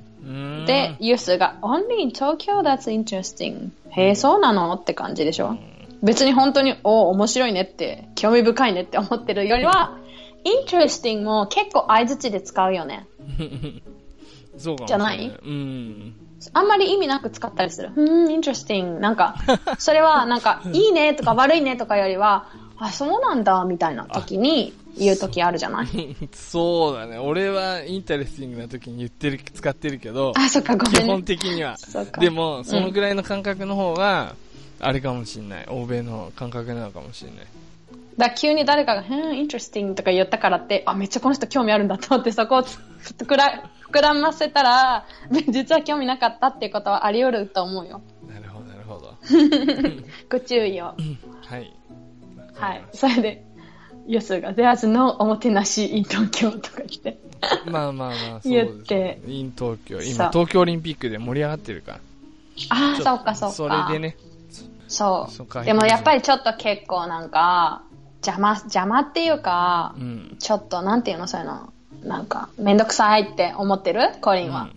で、ユースが Only in Tokyo? That's interesting. へえ、そうなのって感じでしょ。別に本当に、お面白いねって、興味深いねって思ってるよりは、interesting も結構相槌で使うよね。そうかもしれじゃない？うん。あんまり意味なく使ったりする。うん、interesting. なんか、それはなんか、いいねとか悪いねとかよりは、あ、そうなんだ、みたいな時に言う時あるじゃない？そうだね。俺は interesting な時に言ってる、使ってるけど、あ、そっか、ごめんね。基本的にはでも、そのぐらいの感覚の方が、あれかもしんない。欧米の感覚なのかもしんない。だから急に誰かが、うん、interesting とか言ったからって、あ、めっちゃこの人興味あるんだと思って、そこをつ膨ら膨らませたら、実は興味なかったっていうことはあり得ると思うよ。なるほど、なるほど。ご注意を。はい。はい。それで、ユスが、There's no おもてなし in 東京とか言って。まあまあまあ、そう言です、ってね。イン東京。今、東京オリンピックで盛り上がってるから。ああ、そうかそうか。それでね。そそうかう。でもやっぱりちょっと結構なんか、邪魔、邪魔っていうか、うん。ちょっとなんていうのそういうの。なんか、めんどくさいって思ってる？コリンは。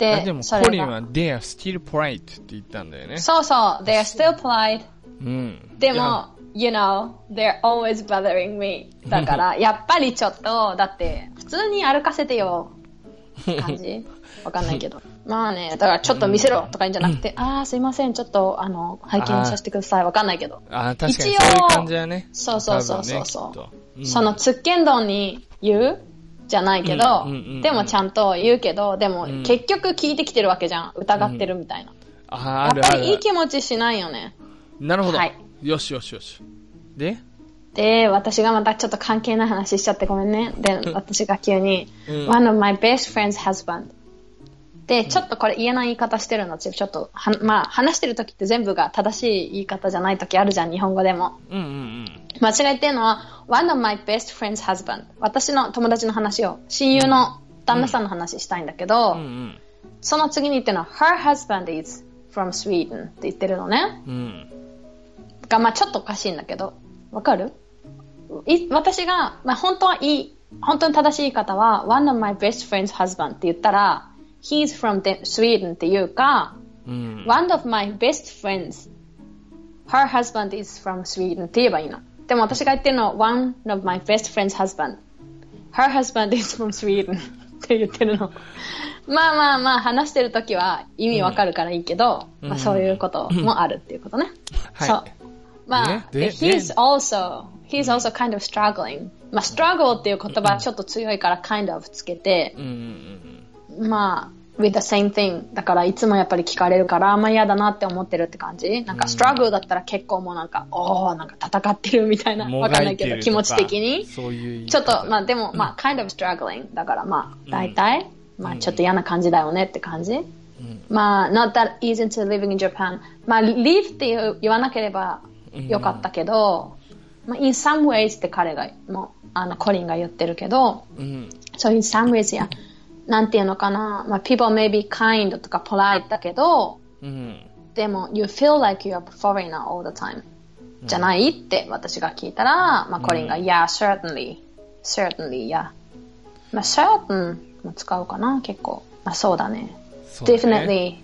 あでも、それがコリンは they are still polite って言ったんだよね。そうそう。They are still polite. うん。でも、you know, they're always bothering me. だから、やっぱりちょっと、だって、普通に歩かせてよ。感じ？わかんないけど。まあね、だからちょっと見せろとか言うんじゃなくて、ああ、すいません、ちょっと、あの、拝見させてください。わかんないけど。あ確かにそうい一応う感じはね。そうそうそうそう多そう、分ねその、つっけんどんに言う？じゃないけど、うんうんうんうんでもちゃんと言うけど、でもん結局聞いてきてるわけじゃん。疑ってるみたいな。あやっぱりいい気持ちしないよね。なるほど。はいよしよしよし。で？で、私がまたちょっと関係ない話しちゃってごめんね。で、私が急に、うん one of my best friend's husband. で、ちょっとこれ言えない言い方してるのちょっと、は、まあ、話してる時って全部が正しい言い方じゃない時あるじゃん、日本語でも。うんうんうん。間違えてるのは、one of my best friend's husband. 私の友達の話を、親友の旦那さんの話したいんだけど、うんうん。その次に言ってるのは、her husband is from Sweden って言ってるのね。うん。が、まあちょっとおかしいんだけど、わかる？い私が、まあ本当はいい、本当に正しい言い方は、one of my best friend's husband って言ったら、he's from the- Sweden っていうか、うん。 one of my best friends, her husband is from Sweden って言えばいいの。でも私が言ってるのは、one of my best friend's husband, her husband is from Sweden って言ってるの。まあまあまあ話してるときは意味わかるからいいけど、うんまあそういうこともあるっていうことね。はいそう。まあ、ででで he's also, he's also kind of struggling. まあ struggle っていう言葉はちょっと強いから kind of つけて、うんうんうん まあ、with the same thing. だからいつもやっぱり聞かれるから、あんま嫌だなって思ってるって感じ？なんか、struggle だったら結構もうなんか、おー、なんか戦ってるみたいな、うん。わかんないけど、気持ち的に？そういう。ちょっと、まあでも、まあ、kind of struggling. だからまあ、大体、まあちょっと嫌な感じだよねって感じ？まあ、not that easy to living in Japan. まあ、live っていう言わなければよかったけど、まあ、in some ways って彼が、もう、あの、コリンが言ってるけど、うん。So in some ways, yeah. なんていうのかな。まあ、people may be kind とか polite だけど、うん。でも、you feel like you're a foreigner all the time. じゃないって私が聞いたら、まあ、コリンが、yeah, certainly. certainly, yeah. まあ、certain も使うかな、結構。まあ、そうだね。ね definitely.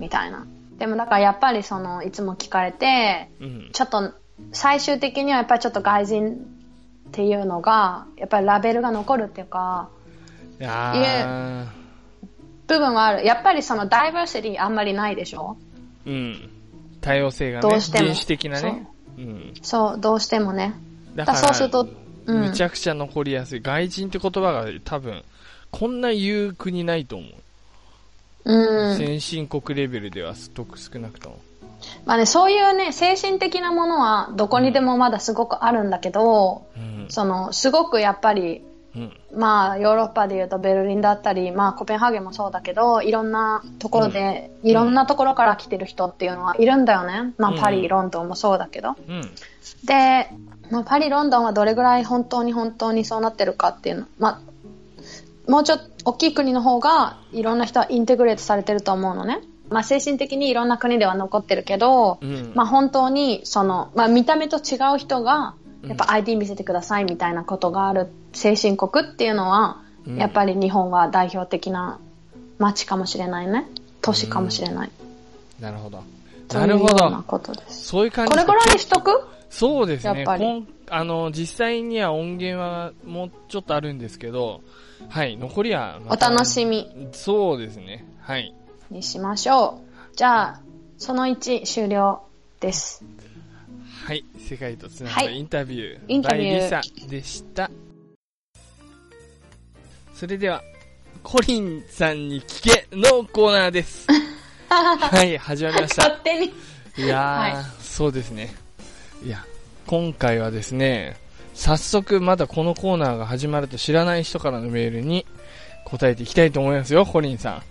みたいな。でも、だからやっぱりその、いつも聞かれて、うん。ちょっと、最終的にはやっぱりちょっと外人っていうのが、やっぱりラベルが残るっていうか、いや部分はある。やっぱりそのダイバーシティあんまりないでしょ？ーうん。多様性がね、どうしても的なね。うん。そう、どうしてもね。だだからそうすると、うんむちゃくちゃ残りやすい。外人って言葉が多分、こんな言う国ないと思う。うん。先進国レベルではすごく少なくとも。まあね、そういうね、精神的なものはどこにでもまだすごくあるんだけど、うん。その、すごくやっぱり、うん。まあ、ヨーロッパで言うとベルリンだったり、まあ、コペンハーゲンもそうだけど、いろんなところで、いろんなところから来てる人っていうのはいるんだよね。まあ、うんパリ、ロンドンもそうだけど。うん。で、まあ、パリ、ロンドンはどれぐらい本当に本当にそうなってるかっていうの。まあ、もうちょっと大きい国の方が、いろんな人はインテグレートされてると思うのね。まあ、精神的にいろんな国では残ってるけど、うん。まあ、本当に、その、まあ、見た目と違う人が、うんやっぱ ID 見せてくださいみたいなことがある先進国っていうのは、うんやっぱり日本は代表的な街かもしれないね。都市かもしれない。なるほど。とないるほど。そういう感じこれぐらいにしとく？そうですね。やっぱりあの、実際には音源はもうちょっとあるんですけど、はい、残りはまおた楽しみそうですね。はい。にしましょう。じゃあ、その1終了です。はい。世界とつながるはいインタビュー、インタビューバイリサでした。それでは、コリンさんに聞けのコーナーです。はい、始まりました。勝手に。いやー、はいそうですね。いや、今回はですね、早速まだこのコーナーが始まると知らない人からのメールに答えていきたいと思いますよ、コリンさ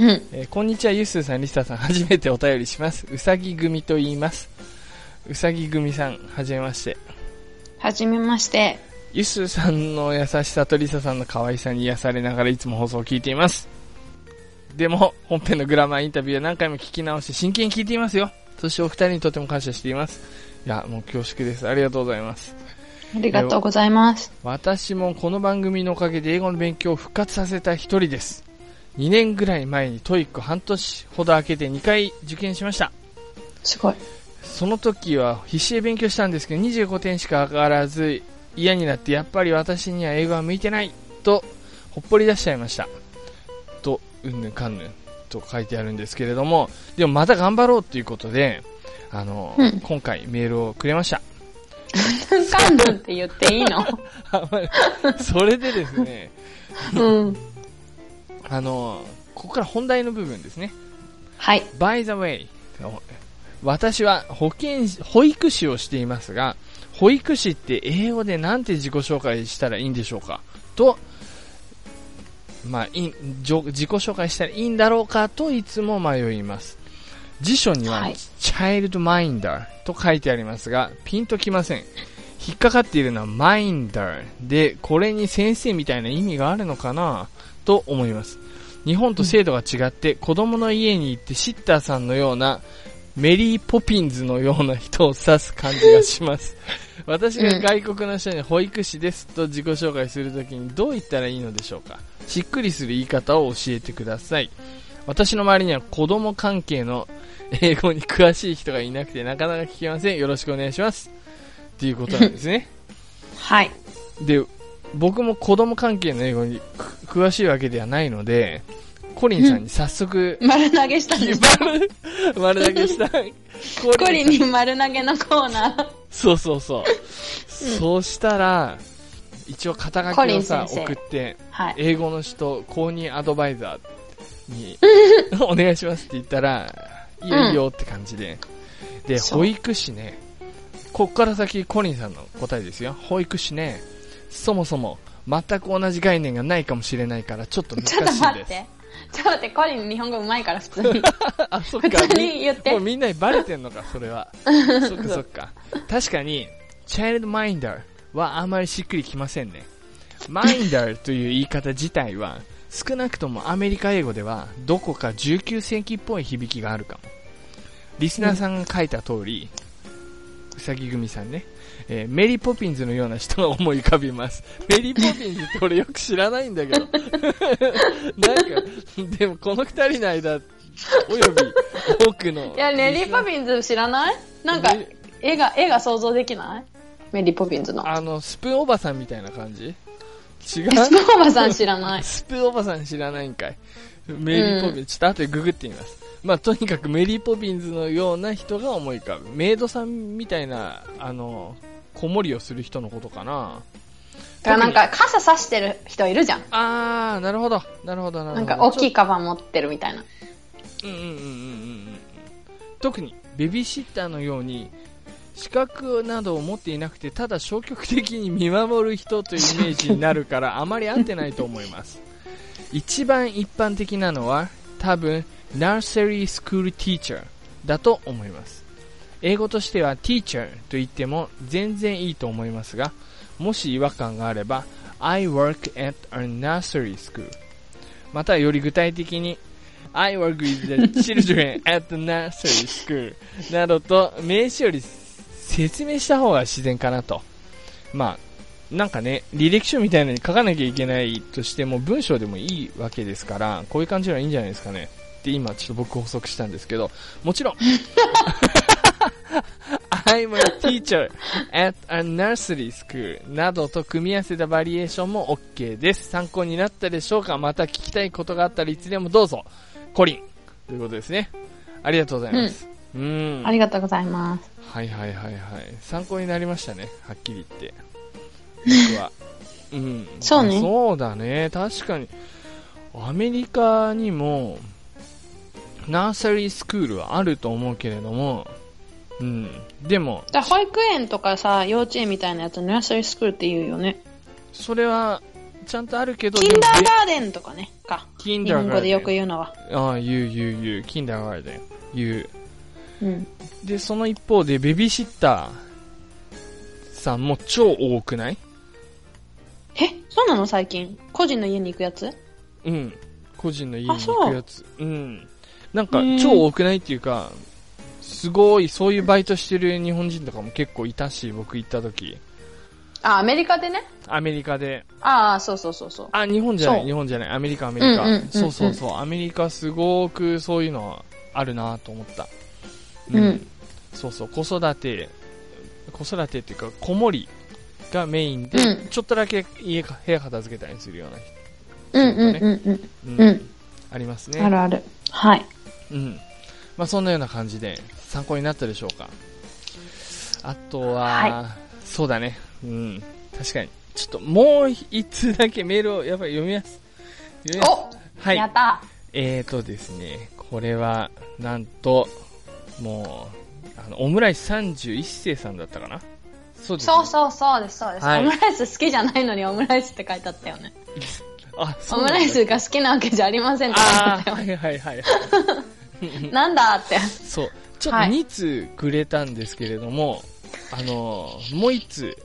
ん。うん。えーこんにちは、ゆすーさん、りささん、初めてお便りします。うさぎ組と言います。うさぎ組さん、はじめまして。はじめまして。ゆすーさんの優しさとりささんの可愛さに癒されながらいつも放送を聞いています。でも、本編の Grammar in Use は何回も聞き直して真剣に聞いていますよ。そしてお二人にとても感謝しています。いや、もう恐縮です。ありがとうございます。ありがとうございます。私もこの番組のおかげで英語の勉強を復活させた一人です。2年ぐらい前に TOEIC 半年ほど空けて2回受験しました。すごい。その時は必死で勉強したんですけど25点しか上がらず嫌になってやっぱり私には英語は向いてないとほっぽり出しちゃいました。と、うんぬんかんぬんと書いてあるんですけれども、でもまた頑張ろうということで、あの、うん今回メールをくれました。カンヌンって言っていいの？それでですね、うん。あの、ここから本題の部分ですね。はい。By the way, 私は保健師、保育士をしていますが、保育士って英語でなんて自己紹介したらいいんでしょうかと、まあ、いんじょ自己紹介したらいいんだろうかといつも迷います。辞書には、はい child minder と書いてありますが、ピンときません。引っかかっているのは minder で、これに先生みたいな意味があるのかなと思います。日本と制度が違って、子供の家に行ってシッターさんのようなメリー・ポピンズのような人を指す感じがします。私が外国の人に保育士ですと自己紹介するときにどう言ったらいいのでしょうかしっくりする言い方を教えてください。私の周りには子供関係の英語に詳しい人がいなくてなかなか聞けません。よろしくお願いします。っていうことなんですね。はい。で、僕も子供関係の英語にく詳しいわけではないので、コリンさんに早速、丸投げしたんですか？丸、丸投げした。ココリンに丸投げのコーナー。そうそうそう。そうしたら、一応肩書きをさ、送って、はい。英語の人公認アドバイザーに お願いしますって言ったら、いいよいいよって感じで。で、そう保育士ね、こっから先コリンさんの答えですよ。保育士ね、そもそも全く同じ概念がないかもしれないから、ちょっと難しいちょっです。と待って。ちょっと待って、コリン日本語うまいから普通に。あ、そっか。普通に言ってもうみんなにバレてんのか、それは。そっかそっか。確かに、child minder はあんまりしっくりきませんね。minder という言い方自体は、少なくともアメリカ英語では、どこか19世紀っぽい響きがあるかも。リスナーさんが書いた通り、うさぎ組さんね、えーメリー・ポピンズのような人が思い浮かびます。メリー・ポピンズって俺よく知らないんだけど。なんか、でもこの二人の間、および多くの。いや、メリー・ポピンズ知らない？なんかメ、絵が、絵が想像できない？メリー・ポピンズの。あの、スプーンおばさんみたいな感じ？違う？スノーバさん知らない？スプーンおばさん知らないんかい。メリー・ポピンズ、ちょっと後でググってみます。まあ、とにかくメリー・ポピンズのような人が思い浮かぶ。メイドさんみたいな、あの、子守りをする人のことかな。だからなんか、傘差してる人いるじゃん。あー、なるほど。なるほど、なるほど。なんか、大きい。いカバン持ってるみたいな。うんうんうんうんうんうん。特に、ベビーシッターのように、資格などを持っていなくてただ消極的に見守る人というイメージになるからあまり合ってないと思います 一番一般的なのは多分 Nursery School Teacher だと思います英語としては Teacher と言っても全然いいと思いますがもし違和感があれば I work at a nursery school またより具体的に I work with the children at the nursery school などと名詞より説明した方が自然かなと。まあ、なんかね、履歴書みたいなのに書かなきゃいけないとしても文章でもいいわけですから、こういう感じのはいいんじゃないですかね。って今ちょっと僕補足したんですけど、もちろん I'm a teacher at a nursery school などと組み合わせたバリエーションも OK です。参考になったでしょうか？また聞きたいことがあったらいつでもどうぞ。コリンということですね。ありがとうございます。うん。うんありがとうございます。はいはいはいはい。参考になりましたね。はっきり言って。僕は。うん。そうね。そうだね。確かに。アメリカにも、ナーサリースクールはあると思うけれども、うん。でも。保育園とかさ、幼稚園みたいなやつ、ナーサリースクールって言うよね。それは、ちゃんとあるけど、キンダーガーデンとかね、か。キンダーガーデン。日本語でよく言うのは。ああ、言う言う言う。キンダーガーデン。言う。うん。で、その一方で、ベビーシッターさんも超多くない？え？そうなの？最近。個人の家に行くやつ？うん。個人の家に行くやつ。ううん。なんか、超多くない？っていうか、すごい、そういうバイトしてる日本人とかも結構いたし、僕行った時。あ、アメリカでね？アメリカで。ああ、そうそうそうそう。あ、日本じゃない、日本じゃない。アメリカ、アメリカ。そうそうそう。アメリカすごくそういうのあるなと思った。うん。うん、そうそう、子育て、子育てっていうか、子守がメインで、うん、ちょっとだけ家、部屋片付けたりするような人、うんうんうんうん。うん。ありますね。あるある。はい。うん。まあそんなような感じで参考になったでしょうか。あとは、はい、そうだね。うん。確かに。ちょっともう一通だけメールをやっぱり読みます。読みます。はい。やったえーとですね、これは、なんと、もう、あの、オムライス31世さんだったかなそうです、ね、そうそうそうです、そうです、はい、オムライス好きじゃないのにオムライスって書いてあったよね。あ、オムライスが好きなわけじゃありませんって書いてあったよ。はいはいはい。なんだって。そう。ちょっと2通くれたんですけれども、はい、あの、もう1通、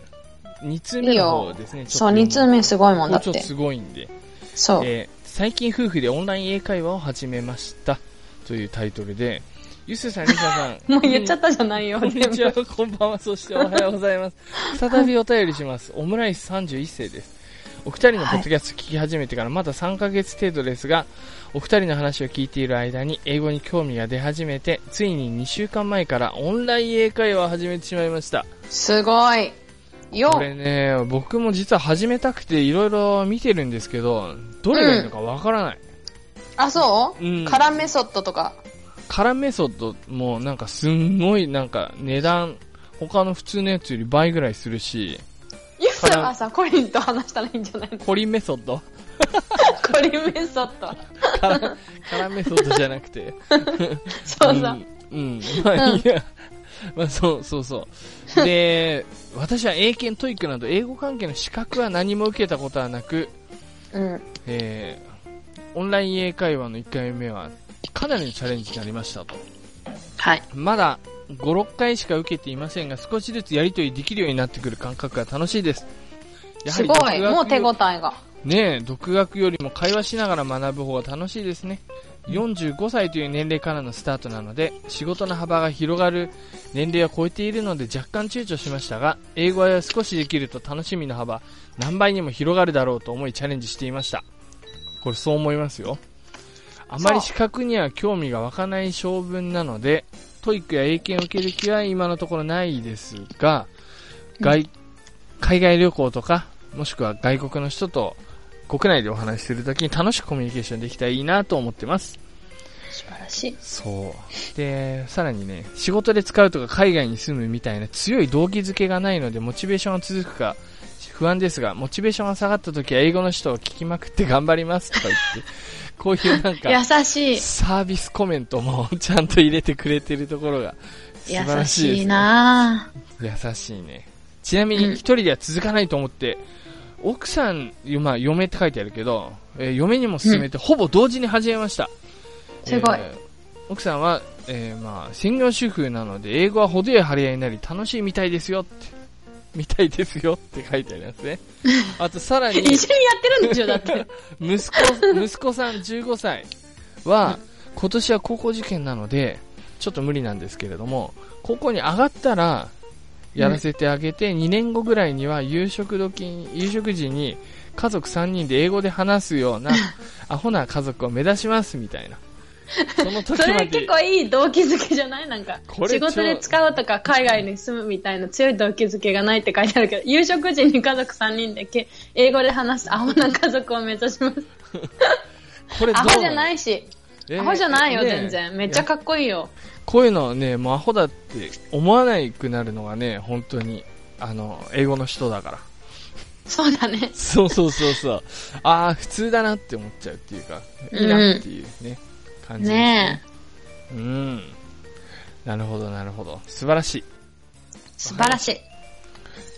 2通目の方ですね。いいそう、2通目すごいもんだって。ちょっとすごいんで。そう。えー、最近夫婦でオンライン英会話を始めました。というタイトルで、ゆすさん、りささん。もう言っちゃったじゃないよ。こんにちは、こんばんは、そしておはようございます。再びお便りします。オムライス31世です。お二人のポッドキャスト聞き始めてからまだ3ヶ月程度ですが、お二人の話を聞いている間に英語に興味が出始めて、ついに2週間前からオンライン英会話を始めてしまいました。すごい。よこれね、僕も実は始めたくていろいろ見てるんですけど、どれがいいのかわからない。うん、あ、そう？うん。カラーメソッドとか。カラーメソッドもなんかすんごいなんか値段、他の普通のやつより倍ぐらいするし。ユスはさ、コリンと話したらいいんじゃないの？コリンメソッドコリンメソッド。カラ、メソッドじゃなくて。そうそう。うん、うん。まあいいや。まあそうそうそう。で、私は英検 TOEIC など英語関係の資格は何も受けたことはなく、うん。えー、オンライン英会話の1回目はかなりのチャレンジになりましたと。はい。まだ5、6回しか受けていませんが、少しずつやりとりできるようになってくる感覚が楽しいです。やはりすごい、もう手応えが。ねえ、独学よりも会話しながら学ぶ方が楽しいですね。45歳という年齢からのスタートなので、仕事の幅が広がる年齢は超えているので若干躊躇しましたが、英語は少しできると楽しみの幅何倍にも広がるだろうと思いチャレンジしていました。これそう思いますよ。あまり資格には興味が湧かない性分なので、 TOEIC や英検を受ける気は今のところないですが、外、海外旅行とか、もしくは外国の人と国内でお話しするときに楽しくコミュニケーションできたらいいなと思ってます。素晴らしい。そう。で、さらにね、仕事で使うとか海外に住むみたいな強い動機づけがないので、モチベーションが続くか不安ですが、モチベーションが下がった時は英語の人を聞きまくって頑張りますとか言って、こういうなんか、優しい。サービスコメントもちゃんと入れてくれてるところが、晴ら優しいしいですねな優しいね。ちなみに一人では続かないと思って、奥さん、まあ嫁って書いてあるけど、えー嫁にも勧めて、ほぼ同時に始めました。すごいえー奥さんは、えーまあ、専業主婦なので、英語は程よい張り合いになり、楽しいみたいですよって。みたいですよって書いてありますね。あと、さらに、一緒にやってるんでしょ、だって。息子、息子さん15歳は、今年は高校受験なので、ちょっと無理なんですけれども、高校に上がったら、やらせてあげて、2年後ぐらいには夕食時に、夕食時に家族3人で英語で話すような、アホな家族を目指しますみたいな。その時それ結、構いい動機づけじゃない？なんか仕事で使うとか海外に住むみたいな強い動機づけがないって書いてあるけど、夕食時に家族3人でけ英語で話すアホな家族を目指します。これアホじゃないし、えーアホじゃないよ、ね全然。めっちゃかっこいいよ。こういうのね、もうアホだって思わないくなるのがね、本当に、あの、英語の人だから。そうだね。そうそうそうそう。ああ、普通だなって思っちゃうっていうか、いいなっていうね、感じですねうん。なるほど、なるほど。素晴らしい。素晴らしい。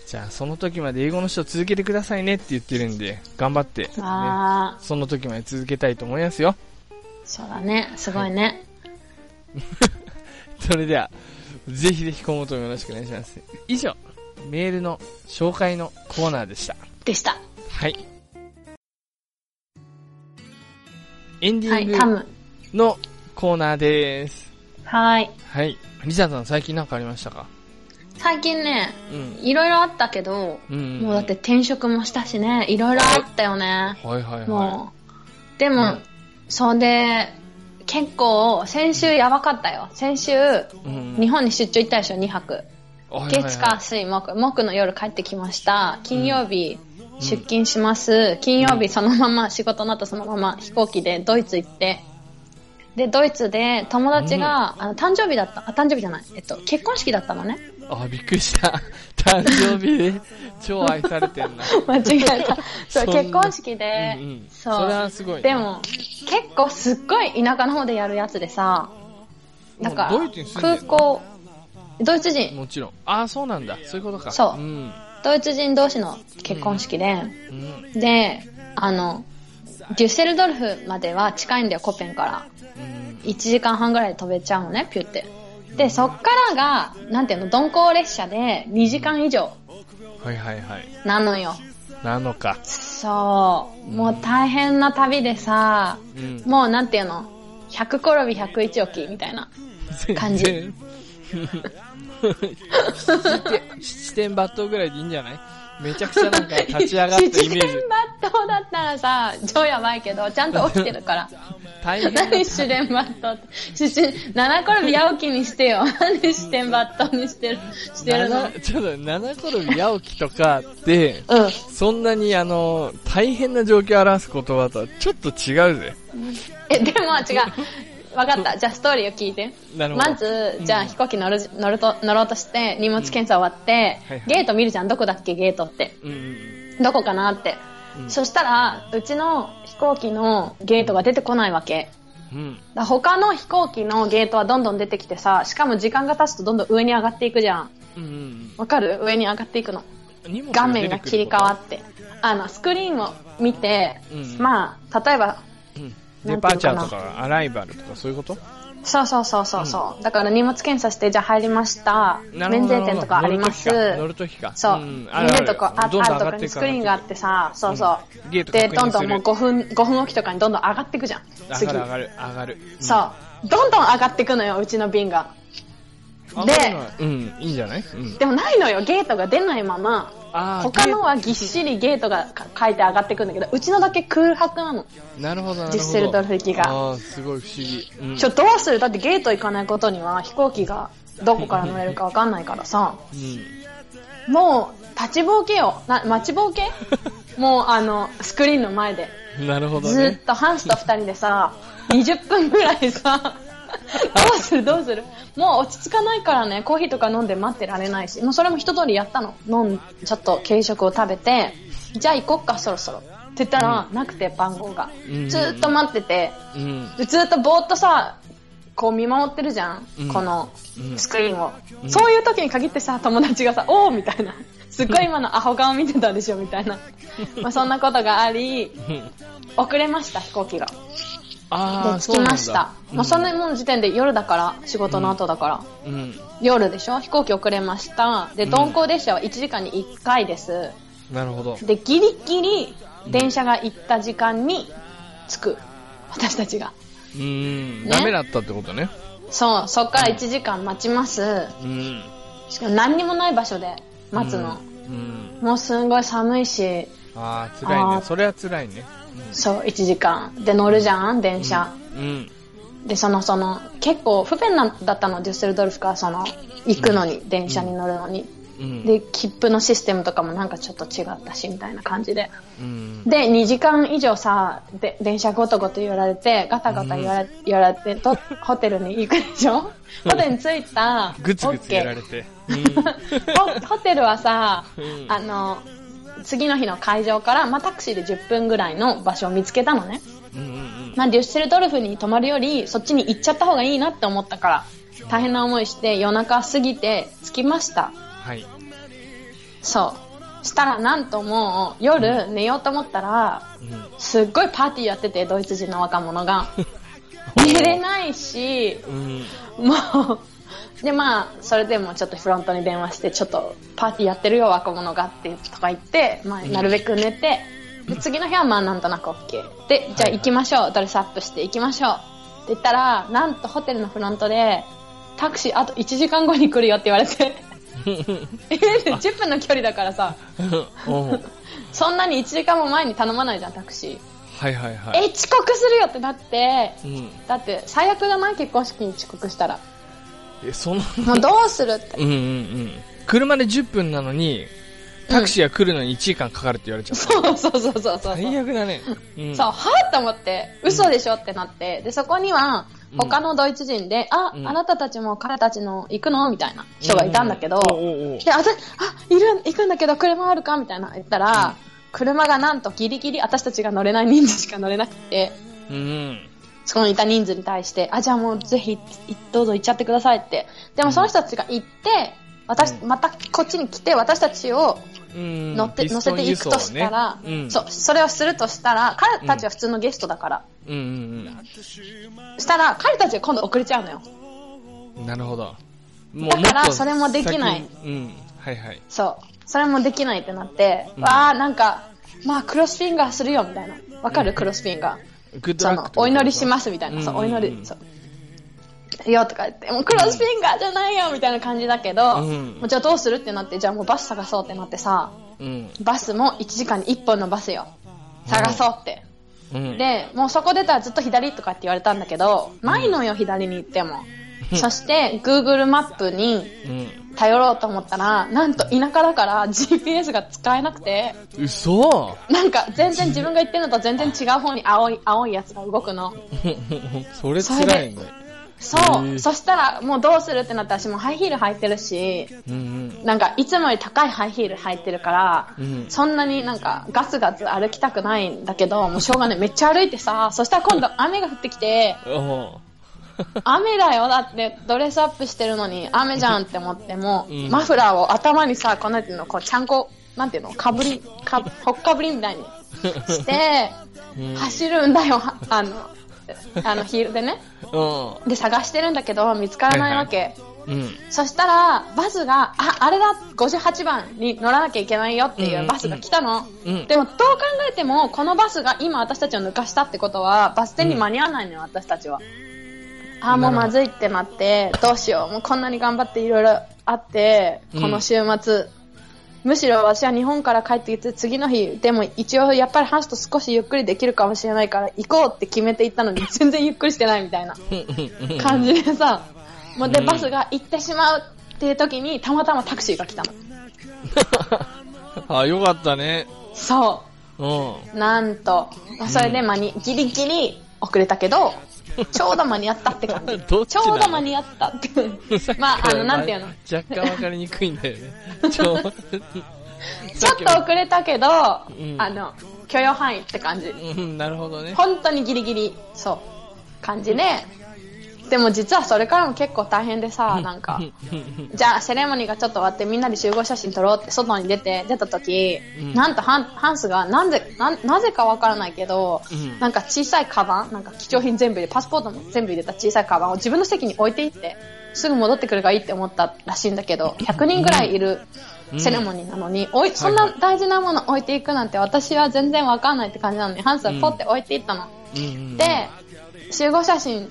じゃあ、その時まで英語の人続けてくださいねって言ってるんで、頑張って、ね、ああ、その時まで続けたいと思いますよ。そうだね。すごいね。それでは、ぜひぜひ今後ともよろしくお願いします。以上、メールの紹介のコーナーでした。でした。はい。エンデはい、ィング。のコーナーです。はい。はい。リサさん最近なんかありましたか？最近ね、うん。いろいろあったけど、うん。もうだって転職もしたしね、いろいろあったよね。はいはいはもう。でも、うんそれで、結構、先週やばかったよ。先週。日本に出張行ったでしょ、2泊。月火水木、木の夜帰ってきました。金曜日、出勤します。金曜日そのまま、仕事の後そのまま飛行機でドイツ行って、で、ドイツで友達が、あの、誕生日だった、あ、誕生日じゃない、えっと、結婚式だったのね。あ、びっくりした。誕生日で超愛されてんな。間違えた。そう、結婚式で、うんうんそう。それはすごいねでも、結構すっごい田舎の方でやるやつでさ、だから、空港、ドイツ人、もちろん。ああ、そうなんだ。そういうことか。そううん。ドイツ人同士の結婚式で、うん。で、あの、デュッセルドルフまでは近いんだよ、コペンから。うん。1時間半ぐらいで飛べちゃうのね、ピュって。で、そっからが、なんていうの、鈍行列車で2時間以上はいはいはい。なのよ。なのか。そう。もう大変な旅でさ、うん。もうなんていうの、100転び101起きみたいな。感じ。七点抜刀ぐらいでいいんじゃない？めちゃくちゃなんか立ち上がったイメージ。七点抜刀だったらさ、超やばいけど、ちゃんと起きてるから。大変だ何七点抜刀って。七、七転び八起きにしてよ。なんで七点抜刀にしてる、してるの？七ちょっと七転び八起きとかって、うん。そんなにあの、大変な状況を表す言葉とはちょっと違うぜ。え、でも違う。わかった。じゃあストーリーを聞いて。なるほど。まず、じゃあ飛行機乗る、乗ると、乗ろうとして、荷物検査終わって、はいはいゲート見るじゃん。どこだっけ、ゲートって。うんうんどこかなって。うんそしたら、うちの飛行機のゲートが出てこないわけ。うん。だ他の飛行機のゲートはどんどん出てきてさ、しかも時間が経つとどんどん上に上がっていくじゃん。うんうんわかる？上に上がっていくの。画面が切り替わっって。あの、スクリーンを見て、うんまあ、例えば、うん。デパーチャーとか、アライバルとかそういうこと？そうそうそうそうそう、だから荷物検査して、じゃあ入りました。免税店とかあります。乗るときか。そう。ん見るとこ、あるとこにスクリーンがあってさ、そうそう。うんで、どんどんもう5分、5分おきとかにどんどん上がっていくじゃん。次上が。る上がる、上がる。うんそう。どんどん上がっていくのよ、うちの便が。でうん、いいんじゃない？うん。でもないのよ、ゲートが出ないまま。他のはぎっしりゲートがか書いて上がってくんだけど、うちのだけ空白なの。なるほど、なるほど。デュッセルドルフ行きがああ、すごい不思議。うん。ちょ、どうする？だってゲート行かないことには飛行機がどこから乗れるかわかんないからさ。うん。もう、立ちぼうけよ。な、待ちぼうけ？もう、あの、スクリーンの前で。なるほどずっね。とハンスと二人でさ、20分ぐらいさ、どうするどうする？もう落ち着かないからね、コーヒーとか飲んで待ってられないし、もうそれも一通りやったの。飲ん、ちょっと軽食を食べて、じゃあ行こっか、そろそろ。って言ったら、なくて番号がうん。ずっと待ってて、ずっとぼーっとさ、こう見守ってるじゃん。うんこのうんスクリーンを、うんそういう時に限ってさ、友達がさ、おーみたいな。すっごい今のアホ顔見てたでしょみたいな。まあそんなことがあり、うん遅れました、飛行機が。ああ、で、着きました。そうもうそんなだなんもう時点で夜だから、仕事の後だから。うん。夜でしょ？飛行機遅れました。で、うん鈍行列車は1時間に1回です。なるほど。で、ギリギリ電車が行った時間に着く。私たちが。うーん。ねダメだったってことね。そう、そっから1時間待ちます。うん。しかも何にもない場所で待つの。うん。もうすんごい寒いし、ああ、辛いね。それは辛いね。そう、1時間。で、乗るじゃん、電車。うん。で、その、その、結構不便なんだったの、デュッセルドルフから、その、行くのに、電車に乗るのに。うん。で、切符のシステムとかもなんかちょっと違ったし、みたいな感じで。うん。で、2時間以上さ、で電車ごとごと言われて、ガタガタ言われ,、言われてと、ホテルに行くでしょ？ホテルに着いた。ぐつぐつやらオッれて。ケー ホホテルはさ、うんあの、次の日の会場から、まあ、タクシーで10分ぐらいの場所を見つけたのね。うん。うんうんまあ、デュッセルドルフに泊まるより、そっちに行っちゃった方がいいなって思ったから、大変な思いして夜中過ぎて着きました。はい。そう。したらなんともう夜寝ようと思ったら、うん。すっごいパーティーやってて、ドイツ人の若者が。寝れないし、うん。もう、でまあ、それでもちょっとフロントに電話して、ちょっとパーティーやってるよ、若者がって、とか言って、まあ、なるべく寝て、で、次の日はまあなんとなく OK。で、じゃあ行きましょう。ドレスアップして行きましょう。って言ったら、なんとホテルのフロントで、タクシーあと1時間後に来るよって言われて、え10分の距離だからさ、そんなに1時間も前に頼まないじゃん、タクシー。はいはいはい。え、遅刻するよってなって、うん。だって最悪じゃない？結婚式に遅刻したら。え、その、もうどうするって。うんうんうん。車で10分なのに、タクシーが来るのに1時間かかるって言われちゃった。そうそうそうそうそう。最悪だね。うん。そう、はぁと思って、嘘でしょってなって、で、そこには、他のドイツ人で、あ、うんあなたたちも彼たちの行くのみたいな人がいたんだけど、で、あ、いる、行くんだけど車あるかみたいな言ったら、車がなんとギリギリ私たちが乗れない人数しか乗れなくて、うん。そこにいた人数に対して、あ、じゃあもうぜひ、いどうぞ行っちゃってくださいって。でもその人たちが行って、私、うんまたこっちに来て、私たちをうん。乗って、乗せていくとしたら、ねうん。そう、それをするとしたら、彼たちは普通のゲストだから、うんうんしたら、彼たちが今度遅れちゃうのよ。うん。なるほど。もだからそれもできないうん。はいはい。そう。それもできないってなって、うんわあなんか、まあ、 cross finger するよ、みたいな。わかる？ cross finger。good そのお祈りします、みたいな。そう、お祈り、そう。よとか言って、もう cross finger じゃないよ、みたいな感じだけど、うんもうじゃあどうするってなって、じゃあもうバス探そうってなってさ、うん。バスも1時間に1本のバスよ。探そうって。うん。で、もうそこ出たらずっと左とかって言われたんだけど、ないのよ、左に行っても。そして、Google マップにうん。頼ろうと思ったら、なんと田舎だから GPS が使えなくて、嘘なんか全然自分が言ってるのと全然違う方に青い、青いやつが動くの。それ辛いね。そう。そしたら、もうどうするってなったら私もハイヒール履いてるし、うんうん。なんかいつもより高いハイヒール履いてるから、うんそんなになんかガツガツ歩きたくないんだけど、もうしょうがない。めっちゃ歩いてさ、そしたら今度雨が降ってきて、雨だよ。だってドレスアップしてるのに雨じゃんって思っても、うんマフラーを頭にさ、こうなんていうの、こうちゃんこ、なんていうの、かぶり、か、ほっかぶりみたいにして、うん走るんだよ。はあの、あのヒールでね。うで、探してるんだけど、見つからないわけ。ん。うん。そしたら、バスが、あ、あれだ、58番に乗らなきゃいけないよっていうバスが来たの。うんでも、どう考えても、このバスが今私たちを抜かしたってことは、バス停に間に合わないのよ、私たちは。あー、もうまずいってなって、どうしよう。もうこんなに頑張っていろいろあって、この週末。むしろ私は日本から帰ってきて次の日、でも一応やっぱり話すと少しゆっくりできるかもしれないから行こうって決めて行ったのに 全然ゆっくりしてないみたいな 感じでさ、もうで、うんバスが行ってしまうっていう時にたまたまタクシーが来たの。あ、よかったね。そうん。う。なんと。まあそれで間に、ギリギリ遅れたけど、ちょうど間に合ったって感じ。どっちちょうど間に合ったって。まあ、あの、なんていうの？若干わかりにくいんだよね。ちょ、ちょっと遅れたけど、んあの、許容範囲って感じ。うん、なるほどね。本当にギリギリ、そう、感じで、でも実はそれからも結構大変でさ、なんか、じゃあセレモニーがちょっと終わってみんなで集合写真撮ろうって外に出て、出た時、うん。なんとハンハンスがなんで、なんなぜかわからないけど、うん。なんか小さいカバン、なんか貴重品全部入れ、パスポートも全部入れた小さいカバンを自分の席に置いていって、すぐ戻ってくるがいいって思ったらしいんだけど、100人ぐらいいるセレモニーなのに、おいそんな大事なもの置いていくなんて私は全然わかんないって感じなのに、ハンスはポって置いていったの。うん。うん。で、集合写真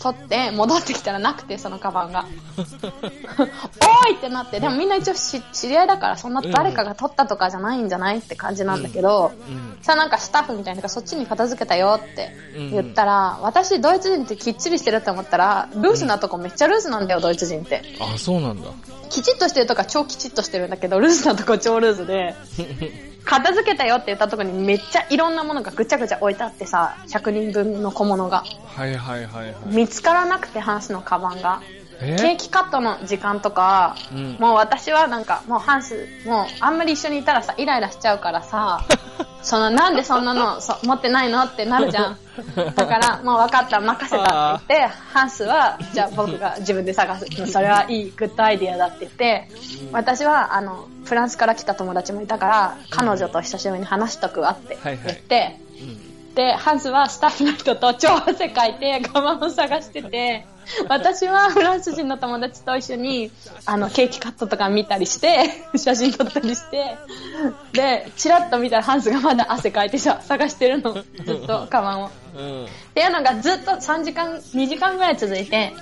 撮って戻ってきたらなくて、そのカバンが。おーいってなって、でもみんな一応し知り合いだからそんな誰かが撮ったとかじゃないんじゃないって感じなんだけど、うんさ、なんかスタッフみたいなのがそっちに片付けたよって言ったら、私ドイツ人ってきっちりしてるって思ったら、ルースなとこめっちゃルースなんだよ、ドイツ人って。あ、そうなんだ。きちっとしてるとか超きちっとしてるんだけど、ルースなとこ超ルースで、片付けたよって言ったとこにめっちゃいろんなものがぐちゃぐちゃ置いてあってさ、100人分の小物が。はいはいはいはい。見つからなくて、ハンスのカバンが。え？ケーキカットの時間とか、うん。もう私はなんか、もうハンス、もうあんまり一緒にいたらさ、イライラしちゃうからさ、そのなんでそんなのそ持ってないのってなるじゃん。だから、もう分かった、任せたって言って、ハンスは、じゃあ僕が自分で探す。それはいい、グッドアイディアだって言って、私は、あの、フランスから来た友達もいたから、彼女と久しぶりに話しとくわって言って、で、ハンスはスタッフの人と超汗かいて、カバンを探してて、私はフランス人の友達と一緒に、あの、ケーキカットとか見たりして、写真撮ったりして、で、チラッと見たらハンスがまだ汗かいてさ、探してるの、ずっとカバンを。っうん。ていうのがずっと3時間、2時間ぐらい続いて、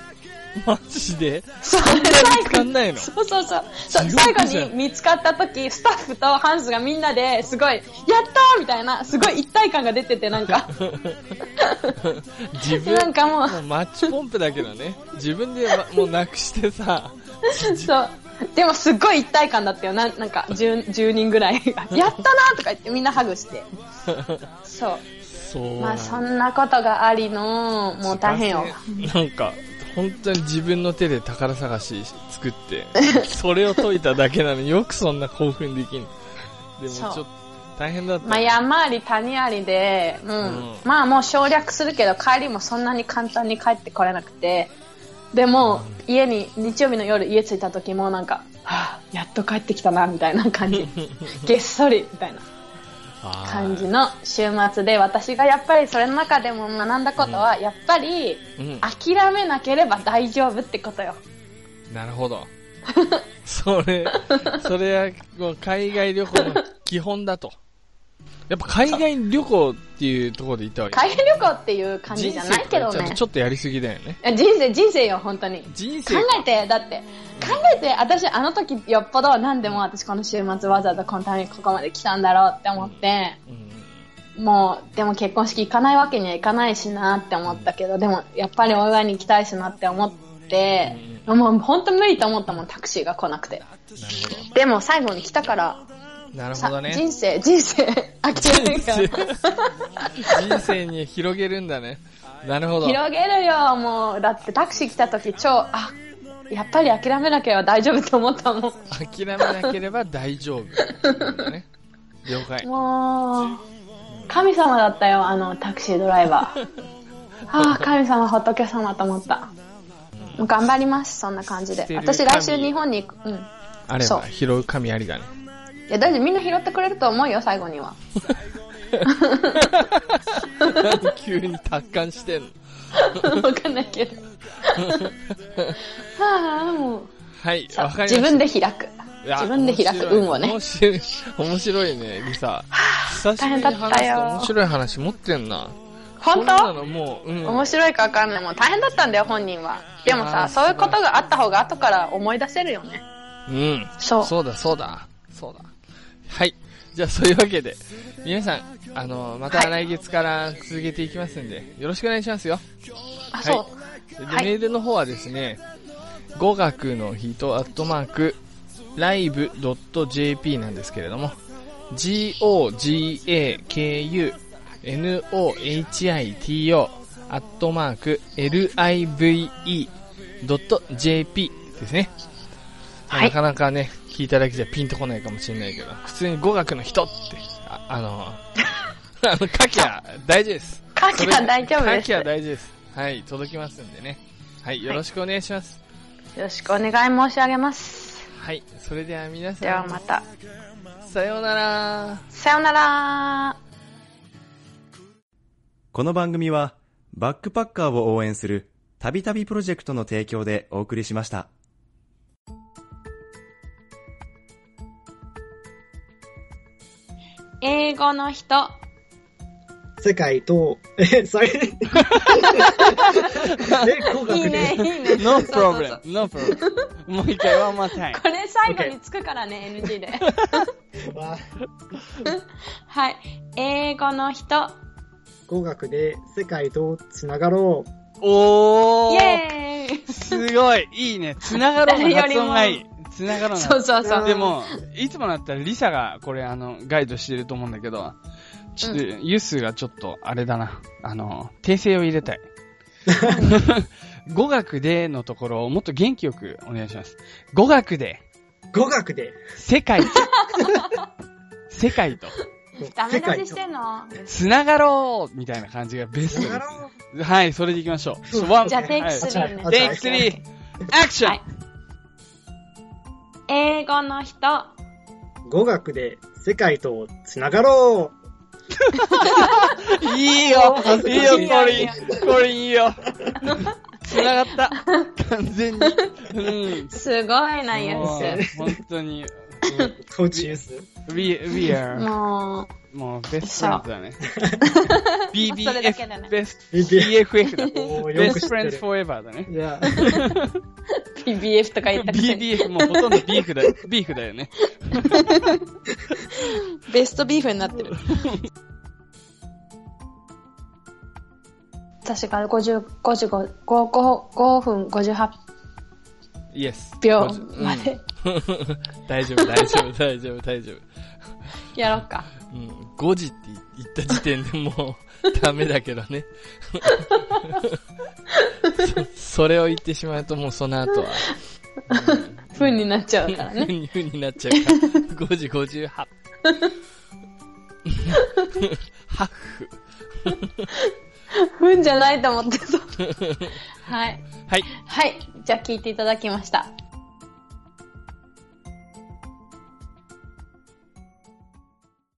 マジで？そんなに見つかんないの？そうそうそう。そう最後に見つかった時、スタッフとハンスがみんなですごい、やったーみたいな、すごい一体感が出てて、なんか、自分、なんかもうもうマッチポンプだけどね。自分で、ま、もうなくしてさ、そう。でもすっごい一体感だったよ。ななんか10、10人ぐらいが、やったなとか言ってみんなハグして。そう。そう。まあそんなことがありの、もう大変よ。なんか、本当に自分の手で宝探し作って、それを解いただけなのによくそんな興奮できん。でもちょっと大変だった。まあ山あり谷ありで、うん。うんまあもう省略するけど帰りもそんなに簡単に帰ってこれなくて、でも、家に、日曜日の夜家着いた時もなんか、はぁ、やっと帰ってきたな、みたいな感じ。げっそり、みたいな。感じの週末で私がやっぱりそれの中でも学んだことはやっぱりうん。諦めなければ大丈夫ってことよ。なるほど。それ、それは海外旅行の基本だと。やっぱ海外旅行っていうところで行ったわけ海外旅行っていう感じじゃないけどねちょっと。やりすぎだよね。人生、人生よ、本当に。考人生えて、だって、考えて、私あの時よっぽど何でも私この週末わざわざこのためにここまで来たんだろうって思って、うんもう、でも結婚式行かないわけにはいかないしなって思ったけど、でもやっぱりお祝いに行きたいしなって思って、もう本当無理と思ったもん、タクシーが来なくて。でも最後に来たから。なるほさどね。人生、人生、諦めるから。人生に広げるんだね。なるほど。広げるよ、もう。だってタクシー来た時超、あ、やっぱり諦めなければ大丈夫って思ったもん。諦めなければ大丈夫。なんだね。了解。もう、神様だったよ、あのタクシードライバー。ああ、神様、仏様と思った。もう頑張ります、そんな感じで私来週日本に行く。うん。あれそうば拾う神ありだね。いや、大丈夫、みんな拾ってくれると思うよ、最後には。何急に達観してんの？わかんないけど。はあ、もう。はい、わかりました。自分で開く。自分で開く運をね面。白い、面白いね、リサ。久しぶりに大変だったよ話すと面白い話持ってんな。本当？のもう、うん。面白いかわかんない。もう大変だったんだよ、本人は。でもさ、そういうことがあった方が後から思い出せるよね。うん。そう。そうだ、そうだ。はい。じゃあ、そういうわけで、皆さん、あの、また来月から続けていきますんで、よろしくお願いしますよ。あ、はい。で、はいメールの方はですね、語学の人アットマーク、live.jp なんですけれども、g-o-g-a-k-u-n-o-h-i-t-o アットマーク、live.jp ですね。はいなかなかね、聞いただけじゃピンとこないかもしれないけど、普通に語学の人って、ああの、あの、書きゃ大丈夫です。書きゃ大丈夫です書きゃ大丈夫です。はい、届きますんでね。はい、よろしくお願いします。よろしくお願い申し上げます。はい、それでは皆さん。ではまた。さようなら。さよならこの番組は、バックパッカーを応援する、たびたびプロジェクトの提供でお送りしました。英語の人。世界と、え、sorry? え、語学いいね、いで。いね。No problem, no problem. もう一回、one more time. これ最後につくからね、NG で。わはい。英語の人。語学で世界とつながろう。おーイェーイすごいいいね。つながろうの発音がいい。つながろうのそうそうそう。でも、いつもだったらリサがこれあの、ガイドしてると思うんだけど、ちょっと、ユスがちょっと、あれだな。あの、訂正を入れたい。語学でのところをもっと元気よくお願いします。語学で、語学で世界と、世界と、ダメ出ししてんの？つながろうみたいな感じがベストでつながろす。はい、それでいきましょう。じゃあ、テイクはい3ね。あテイク3、アクション、はい英語の人。う。語学で世界とつながろう。いいよいいいよ、いいコリよいいよンコリンいいよつながった 完全に。うん。すごいな、ユもーう本当に。コーチユース。We, we ス。are, ももうベストフレンズだね。BBF, ベスト、BFF だ。おーよく Best 知ってる Friends Forever だね。いや、う、BBF とか言ったくせに。BBF もうほとんどビーフだよ。ビーフだよね。ベストビーフになってる。私が50、55、5, 5分58 Yes. 秒までうん大丈夫、大丈夫、大丈夫、大丈夫。やろうか。うん、5時って言った時点でもうダメだけどね。そそれを言ってしまうともうその後は、ふんになっちゃうからふね。にふになっちゃうから。5時58。ハッフ。ふんじゃないと思ってそう。はい。はい。はい。じゃあ聞いていただきました。